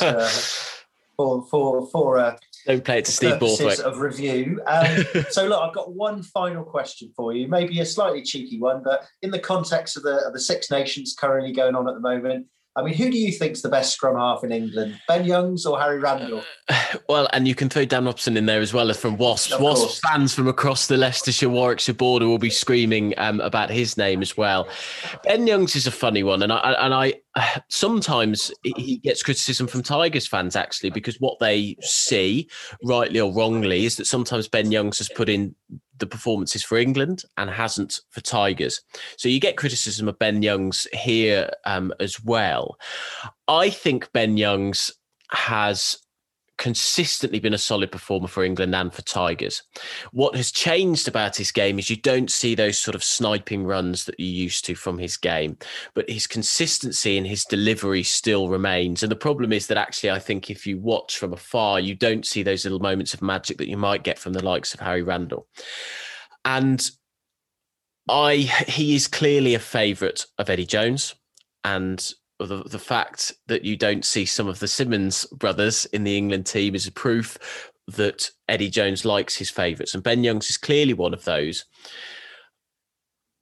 [SPEAKER 4] uh, uh, for for for uh,
[SPEAKER 5] don't play it to Steve Borthwick.
[SPEAKER 4] of review. Um, so look, I've got one final question for you, maybe a slightly cheeky one, but in the context of the of the Six Nations currently going on at the moment, I mean, who do you think's the best scrum half in England? Ben Youngs or Harry Randall?
[SPEAKER 5] Well, and you can throw Dan Robson in there as well as from Wasps.
[SPEAKER 4] Of
[SPEAKER 5] Wasps
[SPEAKER 4] course.
[SPEAKER 5] fans from across the Leicestershire Warwickshire border will be screaming um, about his name as well. Ben Youngs is a funny one, and I and I sometimes he gets criticism from Tigers fans actually because what they see, rightly or wrongly, is that sometimes Ben Youngs has put in the performances for England and hasn't for Tigers. So you get criticism of Ben Youngs here um, as well. I think Ben Youngs has consistently been a solid performer for England and for Tigers. What has changed about his game is you don't see those sort of sniping runs that you used to from his game, but his consistency and his delivery still remains. And the problem is that actually, I think if you watch from afar, you don't see those little moments of magic that you might get from the likes of Harry Randall. And I, he is clearly a favourite of Eddie Jones. And the, the fact that you don't see some of the Simmonds brothers in the England team is a proof that Eddie Jones likes his favourites, and Ben Youngs is clearly one of those.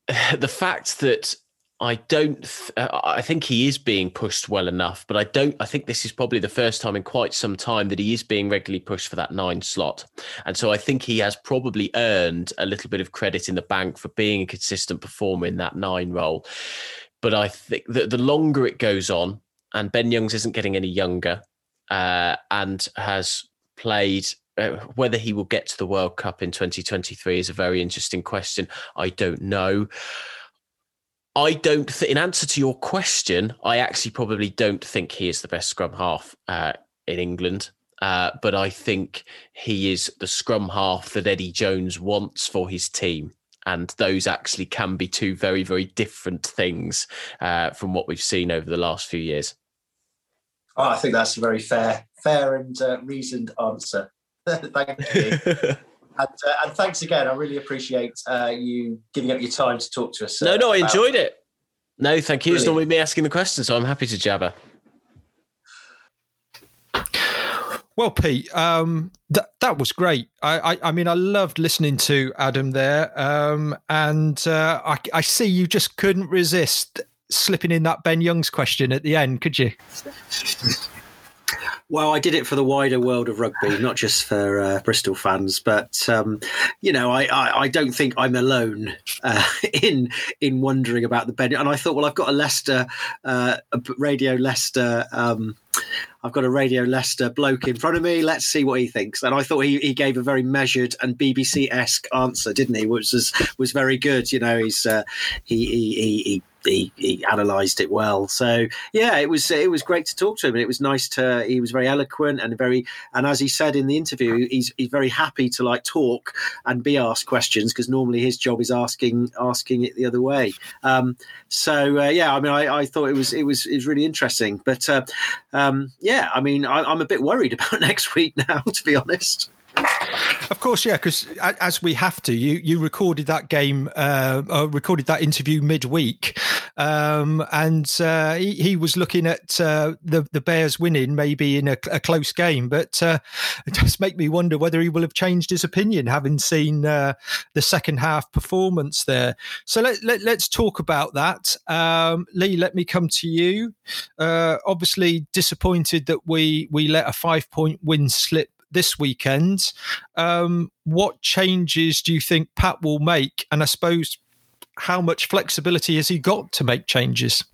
[SPEAKER 5] The fact that I don't, th- uh, I think he is being pushed well enough, but I don't. I think this is probably the first time in quite some time that he is being regularly pushed for that nine slot, and so I think he has probably earned a little bit of credit in the bank for being a consistent performer in that nine role. But I think that the longer it goes on, and Ben Youngs isn't getting any younger, uh, and has played. Uh, whether he will get to the World Cup in 2023 is a very interesting question. I don't know. I don't. Th- in answer to your question, I actually probably don't think he is the best scrum half uh, in England. Uh, but I think he is the scrum half that Eddie Jones wants for his team and those actually can be two very very different things uh, from what we've seen over the last few years
[SPEAKER 4] Oh, I think that's a very fair, fair and uh, reasoned answer. Thank you, and, uh, and thanks again. I really appreciate uh, you giving up your time to talk to us.
[SPEAKER 5] no
[SPEAKER 4] uh,
[SPEAKER 5] no i enjoyed it no thank you it's
[SPEAKER 4] Brilliant.
[SPEAKER 5] not with me asking the question so i'm happy to jabber
[SPEAKER 1] Well, Pete, um, that that was great. I, I, I mean, I loved listening to Adam there, um, and uh, I, I see you just couldn't resist slipping in that Ben Youngs question at the end, could you?
[SPEAKER 2] Well, I did it for the wider world of rugby, not just for uh, Bristol fans. But um, you know, I, I, I don't think I'm alone uh, in in wondering about the Ben. And I thought, well, I've got a Leicester uh, a Radio Leicester. Um, I've got a Radio Leicester bloke in front of me. Let's see what he thinks. And I thought he, he gave a very measured and BBC esque answer, didn't he? Which was was very good. You know, he's uh, he, he he he he analysed it well. So yeah, it was it was great to talk to him, and it was nice to. He was very eloquent and very, and as he said in the interview, he's he's very happy to like talk and be asked questions because normally his job is asking asking it the other way. Um, so uh, yeah, I mean, I, I thought it was it was it was really interesting, but uh, um, yeah, I mean, I, I'm a bit worried about next week now, to be honest.
[SPEAKER 1] Of course, yeah, because as we have to, you you recorded that game, uh, uh, recorded that interview midweek, um, and uh, he, he was looking at uh, the the Bears winning maybe in a, a close game, but uh, it does make me wonder whether he will have changed his opinion having seen uh, the second half performance there. So let, let us talk about that. Um, Lee, let me come to you. Uh, obviously, disappointed that we we let a five point win slip this weekend. Um, what changes do you think Pat will make? And I suppose how much flexibility has he got to make changes?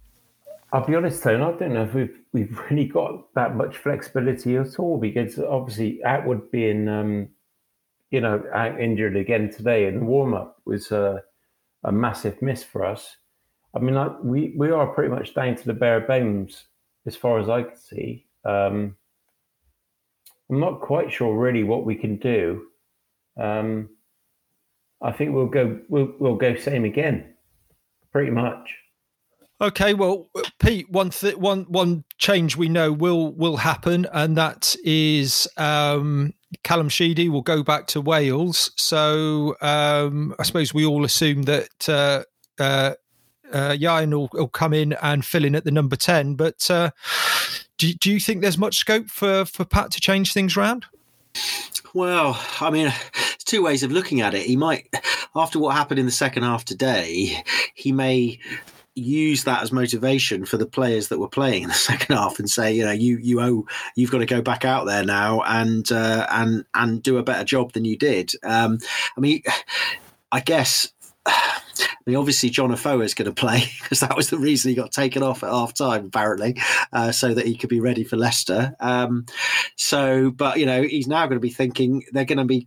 [SPEAKER 3] I'll be honest, Tone. I don't know if we've we've really got that much flexibility at all because obviously Attwood being, um, you know, out injured again today in the warm up was a, a massive miss for us. I mean, like we we are pretty much down to the bare bones as far as I can see. Um, I'm not quite sure really what we can do. Um, I think we'll go we'll we'll go same again, pretty much.
[SPEAKER 1] Okay, well, Pete, one th- one one change we know will will happen, and that is um, Callum Sheedy will go back to Wales. So um, I suppose we all assume that uh, uh, uh, Ioan will, will come in and fill in at the number ten. But uh, do do you think there's much scope for for Pat to change things around?
[SPEAKER 2] Well, I mean, there's two ways of looking at it. He might, after what happened in the second half today, he may use that as motivation for the players that were playing in the second half and say, you know, you you owe you've got to go back out there now and uh, and and do a better job than you did. Um, I mean, I guess. Mean, obviously, John Afoa is going to play because that was the reason he got taken off at half time, apparently, uh, so that he could be ready for Leicester. Um, so, but, you know, he's now going to be thinking they're going to be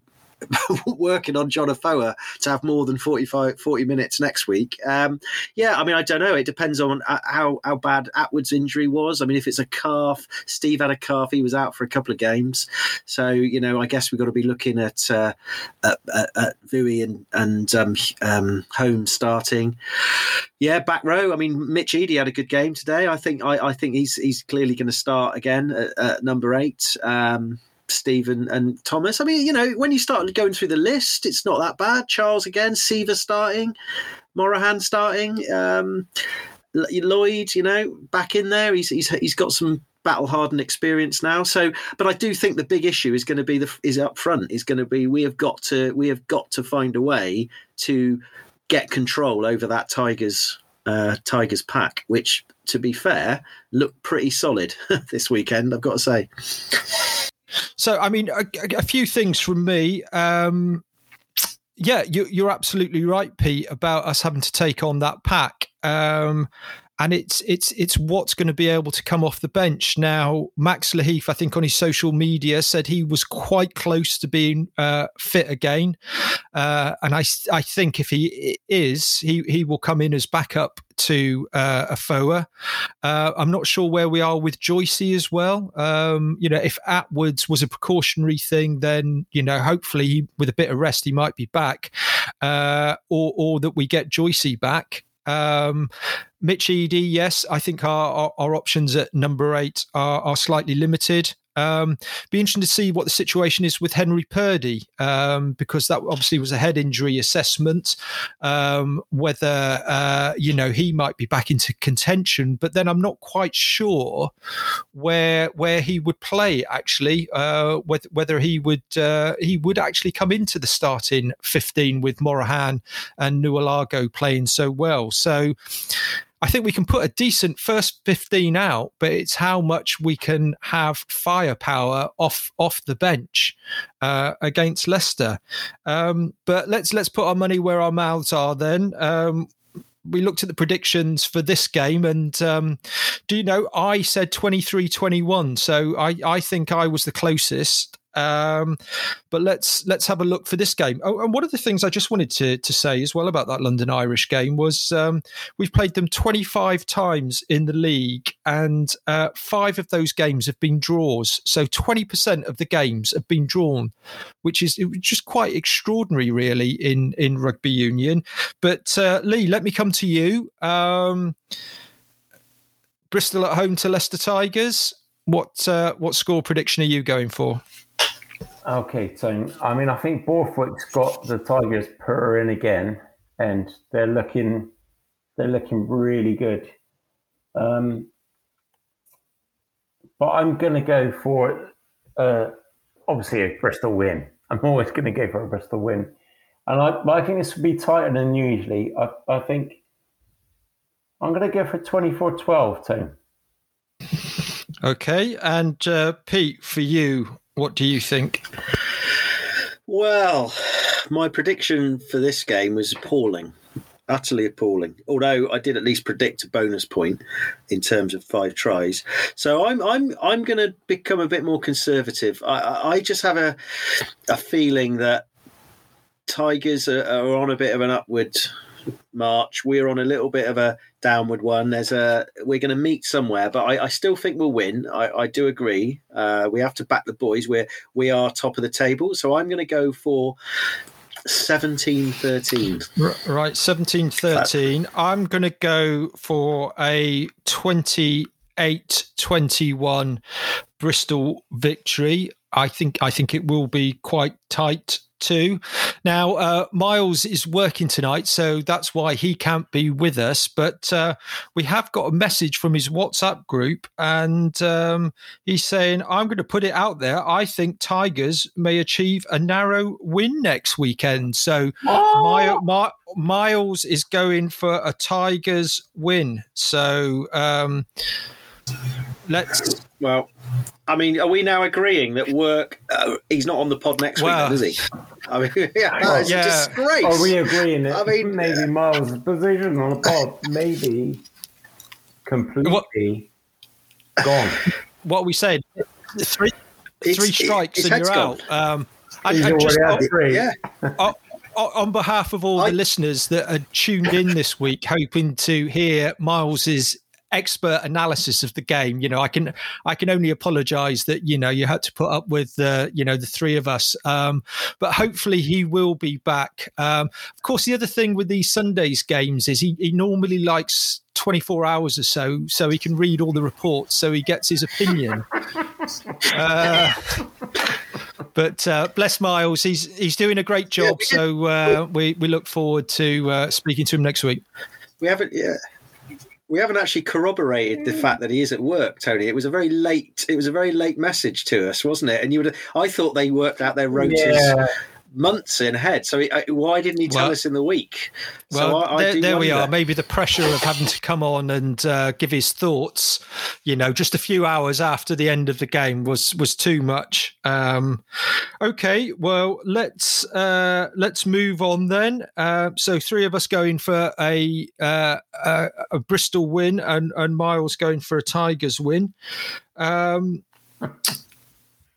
[SPEAKER 2] working on John Afoa to have more than 45, 40 minutes next week. Um, yeah, I mean, I don't know. It depends on uh, how, how bad Attwood's injury was. I mean, if it's a calf, Steve had a calf, he was out for a couple of games. So, you know, I guess we've got to be looking at, uh, at, at, at Vui and, and um, um, Holmes starting. Yeah, back row. I mean, Mitch Eadie had a good game today. I think I, I think he's he's clearly going to start again at, at number eight. Um, Stephen and Thomas. I mean, you know, when you start going through the list, it's not that bad. Charles again, Siva starting, Morahan starting, um, Lloyd, you know, back in there. He's he's he's got some battle hardened experience now. So, but I do think the big issue is going to be the is up front. Is going to be we have got to we have got to find a way to get control over that Tigers uh, Tigers pack, which, to be fair, looked pretty solid this weekend. I've got to say.
[SPEAKER 1] So, I mean, a, a few things from me. Um, yeah, you, are absolutely right, Pete, about us having to take on that pack. Um, and it's it's it's what's going to be able to come off the bench now. Max Lahiff, I think, on his social media said he was quite close to being uh, fit again, uh, and I I think if he is, he he will come in as backup to uh, Afoa. Uh, I'm not sure where we are with Joycey as well. Um, you know, if Attwoods was a precautionary thing, then you know, hopefully he, with a bit of rest he might be back, uh, or or that we get Joycey back. Um, Mitch Eadie, yes, I think our, our, our options at number eight are, are slightly limited. Um, be interesting to see what the situation is with Henry Purdy um, because that obviously was a head injury assessment. Um, whether uh, you know he might be back into contention, but then I'm not quite sure where where he would play actually. Uh, whether, whether he would uh, he would actually come into the starting 15 with Morahan and Naulago playing so well. So I think we can put a decent first 15 out, but it's how much we can have firepower off off the bench uh, against Leicester. Um, but let's let's put our money where our mouths are then. Um, we looked at the predictions for this game and um, do you know i said 23-21 so I, I think i was the closest um, but let's let's have a look for this game. Oh, and one of the things I just wanted to to say as well about that London Irish game was um, we've played them 25 times in the league, and uh, five of those games have been draws. So 20% of the games have been drawn, which is just quite extraordinary, really, in in rugby union. But uh, Lee, let me come to you. Um, Bristol at home to Leicester Tigers. What uh, what score prediction are you going for?
[SPEAKER 3] Okay, so I mean, I think Borthwick's got the Tigers purring again, and they're looking they're looking really good. Um, but I'm going to go for uh, obviously a Bristol win. I'm always going to go for a Bristol win, and I, I think this will be tighter than usually. I, I think I'm going to go for 24-12, Tone.
[SPEAKER 1] Okay, and uh, Pete, for you, what do you think?
[SPEAKER 2] Well, my prediction for this game was appalling, utterly appalling. Although I did at least predict a bonus point in terms of five tries, so I'm I'm I'm going to become a bit more conservative. I, I just have a a feeling that Tigers are, are on a bit of an upward march. We're on a little bit of a downward one. There's a we're going to meet somewhere, but I, I, still think we'll win. I, I do agree. Uh, we have to back the boys. We're we are top of the table, so I'm going to go for 17 13.
[SPEAKER 1] Right, 17 13. I'm going to go for a 28 21 Bristol victory. I think I think it will be quite tight two. Now, uh, Miles is working tonight, so that's why he can't be with us. But uh, we have got a message from his WhatsApp group, and um, he's saying, I'm going to put it out there. I think Tigers may achieve a narrow win next weekend. So, oh. My, My, Miles is going for a Tigers win. So, um, let's.
[SPEAKER 2] Well, I mean, are we now agreeing that work? Uh, he's not on the pod next well, week, then, is he? I mean, yeah, well, yeah. a disgrace.
[SPEAKER 3] Are we agreeing that I mean, maybe Miles' position on the pod maybe completely what,
[SPEAKER 1] gone? What we said, three, three strikes and you're out. Um, I, I just, three. Yeah. on behalf of all I, the listeners that are tuned in this week, hoping to hear Miles's expert analysis of the game. You know, I can I can only apologise that you know you had to put up with uh, you know the three of us, um, but hopefully he will be back. Um, of course, the other thing with these Sundays games is he, he normally likes 24 hours or so so he can read all the reports so he gets his opinion uh, but uh, bless miles he's he's doing a great job so uh, we we look forward to uh, speaking to him next week
[SPEAKER 2] we haven't yeah we haven't actually corroborated the hmm. fact that he is at work, Tony. It was a very late. It was a very late message to us, wasn't it? And you would. I thought they worked out their rotas yeah months in ahead. So uh, why didn't he tell well, us in the week?
[SPEAKER 1] So well, I, I there, there we are. Maybe the pressure of having to come on and uh, give his thoughts, you know, just a few hours after the end of the game was was too much. Um, okay, well let's uh, let's move on then. Uh, so three of us going for a uh, a, a, Bristol win, and, and Miles going for a Tigers win. Um,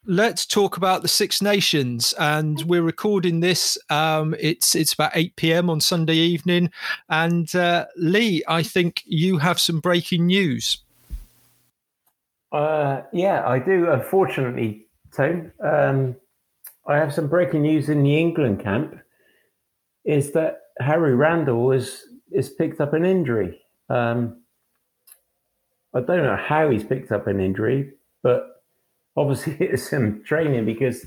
[SPEAKER 1] let's talk about the Six Nations. And we're recording this. Um, it's it's about eight p.m. on Sunday evening. And uh, Lee, I think you have some breaking news.
[SPEAKER 3] Uh, yeah, I do. Unfortunately, Tone, um, I have some breaking news in the England camp. Is that Harry Randall is is picked up an injury? Um, I don't know how he's picked up an injury, but obviously it's some training because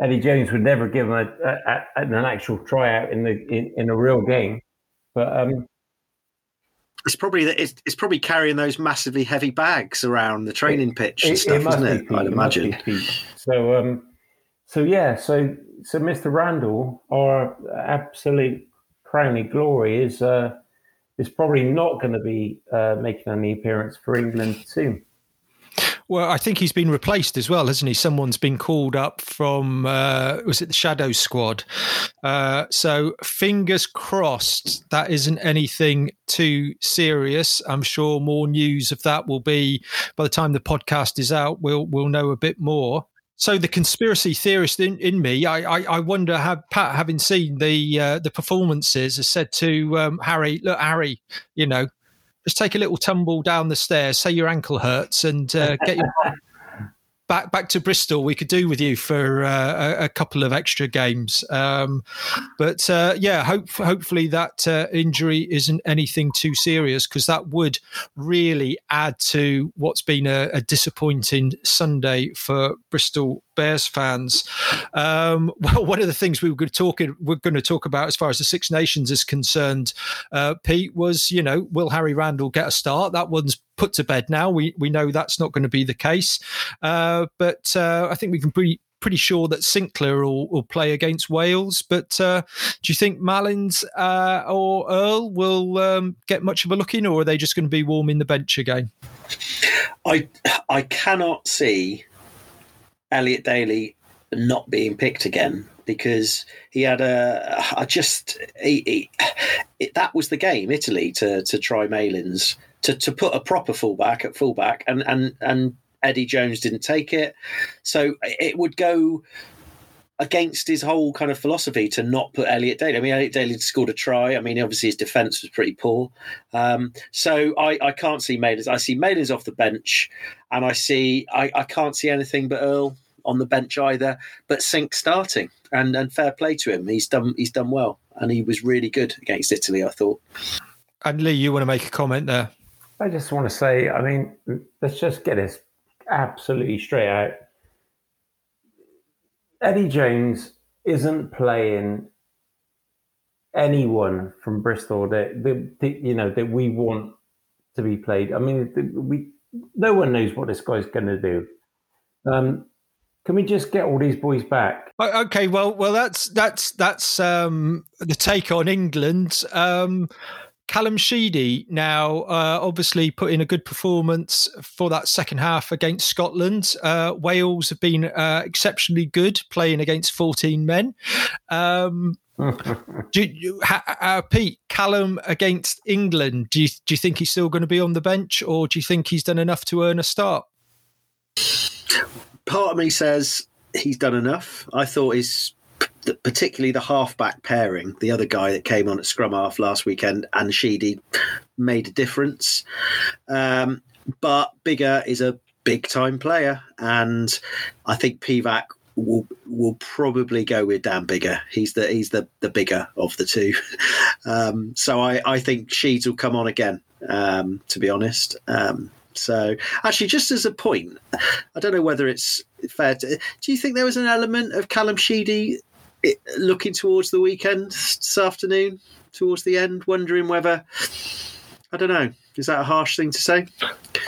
[SPEAKER 3] Eddie Jones would never give him a, a, a, an actual tryout in the in, in a real game. But um,
[SPEAKER 2] it's probably it's, it's probably carrying those massively heavy bags around the training pitch and it, stuff, it isn't it? I'd imagine.
[SPEAKER 3] So um, so yeah, so so Mr. Randall, our absolute crowning glory, is uh, is probably not going to be uh, making any appearance for England soon.
[SPEAKER 1] Well, I think he's been replaced as well, hasn't he? Someone's been called up from uh, was it the Shadow Squad? Uh, so fingers crossed that isn't anything too serious. I'm sure more news of that will be by the time the podcast is out. We'll we'll know a bit more. So the conspiracy theorist in, in me, I, I, I wonder, how Pat, having seen the uh, the performances, has said to um, Harry, "Look, Harry, you know, just take a little tumble down the stairs, say your ankle hurts, and uh, get your back back to Bristol. We could do with you for uh, a, a, couple of extra games. Um, but uh, yeah, hope, hopefully that uh, injury isn't anything too serious because that would really add to what's been a, a disappointing Sunday for Bristol Bears fans. Um, well, one of the things we were going to talk we're going to talk about as far as the Six Nations is concerned, uh, Pete, was you know will Harry Randall get a start? That one's put to bed now. We we know that's not going to be the case, uh, but uh, I think we can be pretty sure that Sinckler will, will play against Wales. But uh, do you think Malins uh, or Earl will um, get much of a look in, or are they just going to be warming the bench again?
[SPEAKER 2] I I cannot see Elliot Daly not being picked again because he had a. I just he, he, it, that was the game Italy to to try Malins to to put a proper fullback at fullback and and and Eddie Jones didn't take it, so it would go against his whole kind of philosophy to not put Elliot Daly. I mean, Elliot Daly scored a try. I mean, obviously his defence was pretty poor. Um, so I, I can't see Malins. I see Malins off the bench, and I see I, I can't see anything but Earl on the bench either. But Sink starting, and and fair play to him. He's done he's done well, and he was really good against Italy. I thought.
[SPEAKER 1] And Lee, you want to make a comment there?
[SPEAKER 3] I just want to say, I mean, let's just get this absolutely straight out. Eddie Jones isn't playing anyone from Bristol that, that, that you know that we want to be played. I mean, we no one knows what this guy's going to do. Um, can we just get all these boys back?
[SPEAKER 1] Okay, well, well, that's that's that's um, the take on England. Um, Callum Sheedy now uh, obviously put in a good performance for that second half against Scotland. Uh, Wales have been uh, exceptionally good playing against 14 men. Um, do you, uh, Pete, Callum against England, do you, do you think he's still going to be on the bench or do you think he's done enough to earn a start?
[SPEAKER 2] Part of me says he's done enough. I thought his particularly the halfback pairing, the other guy that came on at scrum half last weekend, and Sheedy made a difference. Um, but Biggar is a big time player, and I think Pivac will will probably go with Dan Biggar. He's the he's the the bigger of the two. Um, so I I think Sheeds will come on again. Um, to be honest. Um, so actually, just as a point, I don't know whether it's fair. To, do you think there was an element of Callum Sheedy eh, looking towards the weekend this afternoon, towards the end, wondering whether I don't know. Is that a harsh thing to say?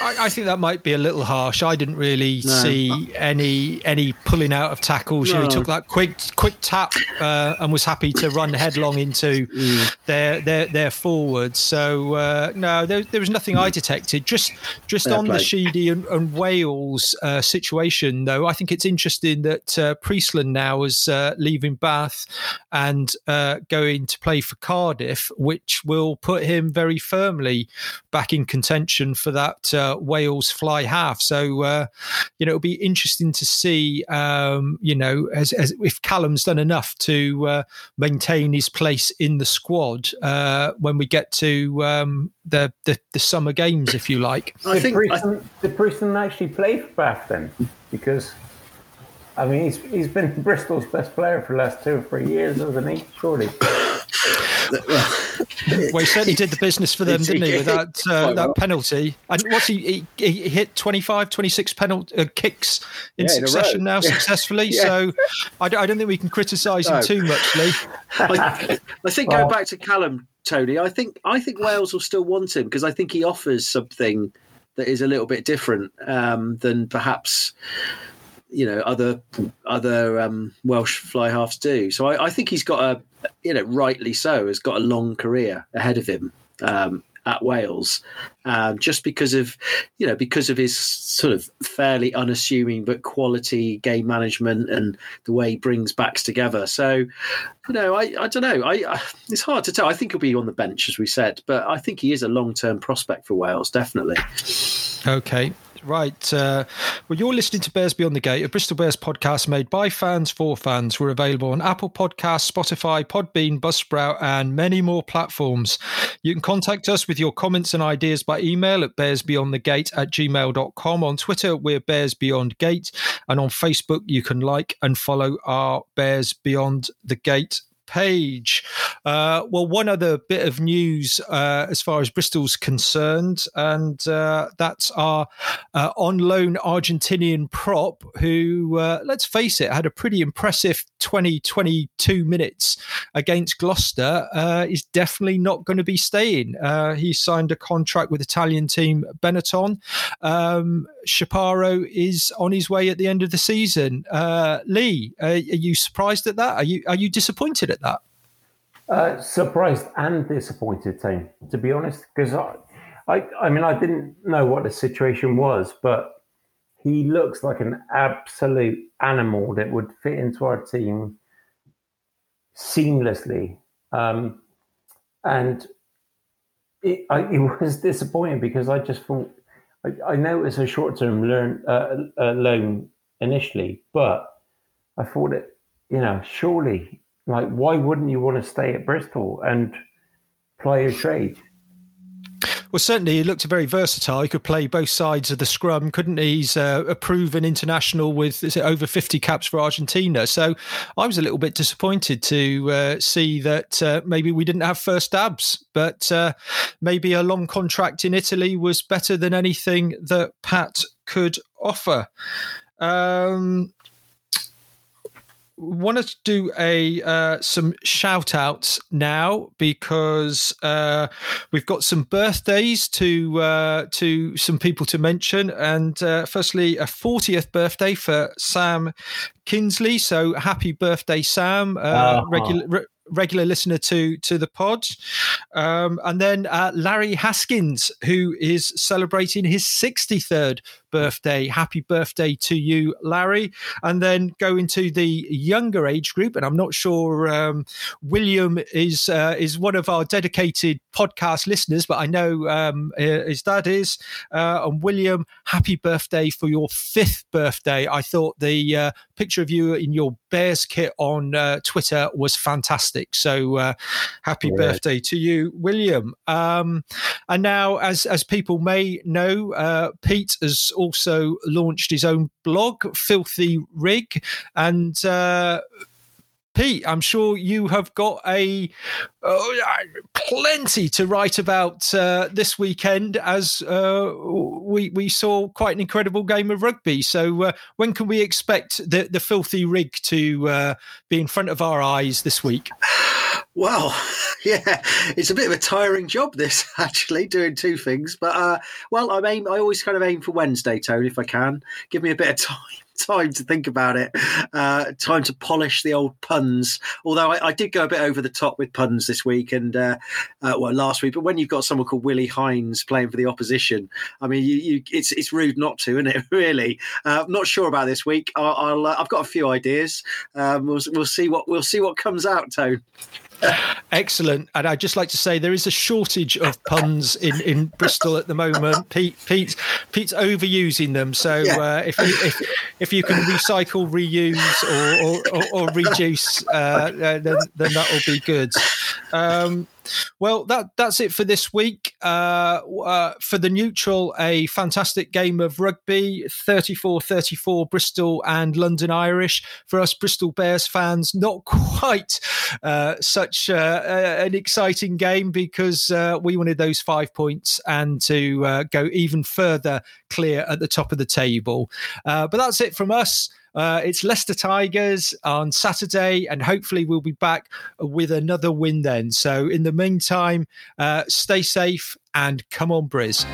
[SPEAKER 1] I, I, think that might be a little harsh. I didn't really no. see any any pulling out of tackles. No. You know, he took that quick quick tap uh, and was happy to run headlong into mm. their their their forwards. So uh, no, there, there, was nothing I detected. Just just Fair on play. the Sheedy and, and Wales uh, situation, though, I think it's interesting that uh, Priestland now is uh, leaving Bath and uh, going to play for Cardiff, which will put him very firmly back in contention for that uh, Wales fly half. So, uh, you know, it'll be interesting to see, um, you know, as, as, if Callum's done enough to uh, maintain his place in the squad uh, when we get to um, the, the, the summer games, if you like.
[SPEAKER 3] I did think Priestland, I, did Priestland actually play for Bath then? Because. I mean, he's, he's been Bristol's best player for the last two or three years, hasn't he? Surely.
[SPEAKER 1] well, he certainly did the business for them, didn't he, with that uh, that penalty? And what's he, he, he hit 25, 26 penalty uh, kicks in yeah, succession in now successfully. yeah. So I, I, don't think we can criticise no. him too much, Lee.
[SPEAKER 2] I, I think going back to Callum, Tony, I think I think Wales will still want him because I think he offers something that is a little bit different um, than perhaps you know other other um, Welsh fly halves do. So I, I, think he's got a you know rightly so has got a long career ahead of him um, at Wales, um, just because of you know because of his sort of fairly unassuming but quality game management and the way he brings backs together. So you know I, I don't know I, I it's hard to tell. I think he'll be on the bench as we said, but I think he is a long term prospect for Wales definitely.
[SPEAKER 1] Okay, Right. Uh, well, you're listening to Bears Beyond the Gate, a Bristol Bears podcast made by fans for fans. We're available on Apple Podcasts, Spotify, Podbean, Buzzsprout, and many more platforms. You can contact us with your comments and ideas by email at bearsbeyondthegate at gmail.com. On Twitter, we're Bears Beyond Gate. And on Facebook, you can like and follow our Bears Beyond the Gate page. Uh, well, one other bit of news uh, as far as Bristol's concerned, and uh, that's our uh, on loan Argentinian prop, who, uh, let's face it, had a pretty impressive 20, 22 minutes against Gloucester, uh, is definitely not going to be staying. he signed a contract with Italian team Benetton. Um, Chaparro is on his way at the end of the season. Lee, are you surprised at that? Are you are you disappointed at that?
[SPEAKER 3] Uh, surprised and disappointed, team, to be honest, because I, I, I mean, I didn't know what the situation was, but he looks like an absolute animal that would fit into our team seamlessly. Um, and it, I, it was disappointing because I just thought, I, I know it's a short term learn, uh, uh, loan initially, but I thought it, you know, surely like, why wouldn't you want to stay at Bristol and play a trade?
[SPEAKER 1] Well, certainly he looked very versatile. He could play both sides of the scrum, couldn't he? He's uh, a proven international with is it over 50 caps for Argentina. So I was a little bit disappointed to uh, see that uh, maybe we didn't have first dabs, but uh, maybe a long contract in Italy was better than anything that Pat could offer. Um, want to do a uh, some shout outs now because uh, we've got some birthdays to uh, to some people to mention, and uh, firstly, a 40th birthday for Sam Kinsley. So happy birthday, Sam! Uh, uh-huh. Regular. Re- regular listener to to the pod, um, and then uh, Larry Haskins, who is celebrating his 63rd birthday. Happy birthday to you, Larry. And then go into the younger age group. And I'm not sure um, William is uh, is one of our dedicated podcast listeners, but I know um, his dad is. Uh, and William, happy birthday for your fifth birthday. I thought the uh, picture of you in your Bears kit on uh, Twitter was fantastic. So uh, happy yeah. birthday to you, William. Um, and now, as as people may know, uh, Pete has also launched his own blog, Filthy Rig, and uh, Pete, I'm sure you have got a uh, plenty to write about uh, this weekend, as uh, we we saw quite an incredible game of rugby. So, uh, when can we expect the the filthy rig to uh, be in front of our eyes this week?
[SPEAKER 2] Well, yeah, it's a bit of a tiring job. This actually doing two things, but uh, well, I aim. I always kind of aim for Wednesday, Tony, if I can. Give me a bit of time time to think about it, uh, time to polish the old puns. Although I, I, did go a bit over the top with puns this week and uh, uh, well last week. But when you've got someone called Willie Heinz playing for the opposition, I mean, you, you, it's it's rude not to, isn't it? Really, uh, not sure about this week. I'll, i have uh, got a few ideas. Um, we'll we'll see what we'll see what comes out, Tone.
[SPEAKER 1] Excellent. And I'd just like to say there is a shortage of puns in, in Bristol at the moment. Pete, Pete, Pete's overusing them. So uh, if, you, if if you can recycle, reuse, or or, or, or reduce, uh, uh then, then that will be good. Um, well, that that's it for this week. Uh, uh, for the neutral, a fantastic game of rugby 34 34 Bristol and London Irish. For us Bristol Bears fans, not quite uh, such uh, an exciting game because uh, we wanted those five points and to uh, go even further clear at the top of the table. but that's it from us. Uh, it's Leicester Tigers on Saturday, and hopefully we'll be back with another win then. So in the meantime, uh, stay safe and come on, Briz.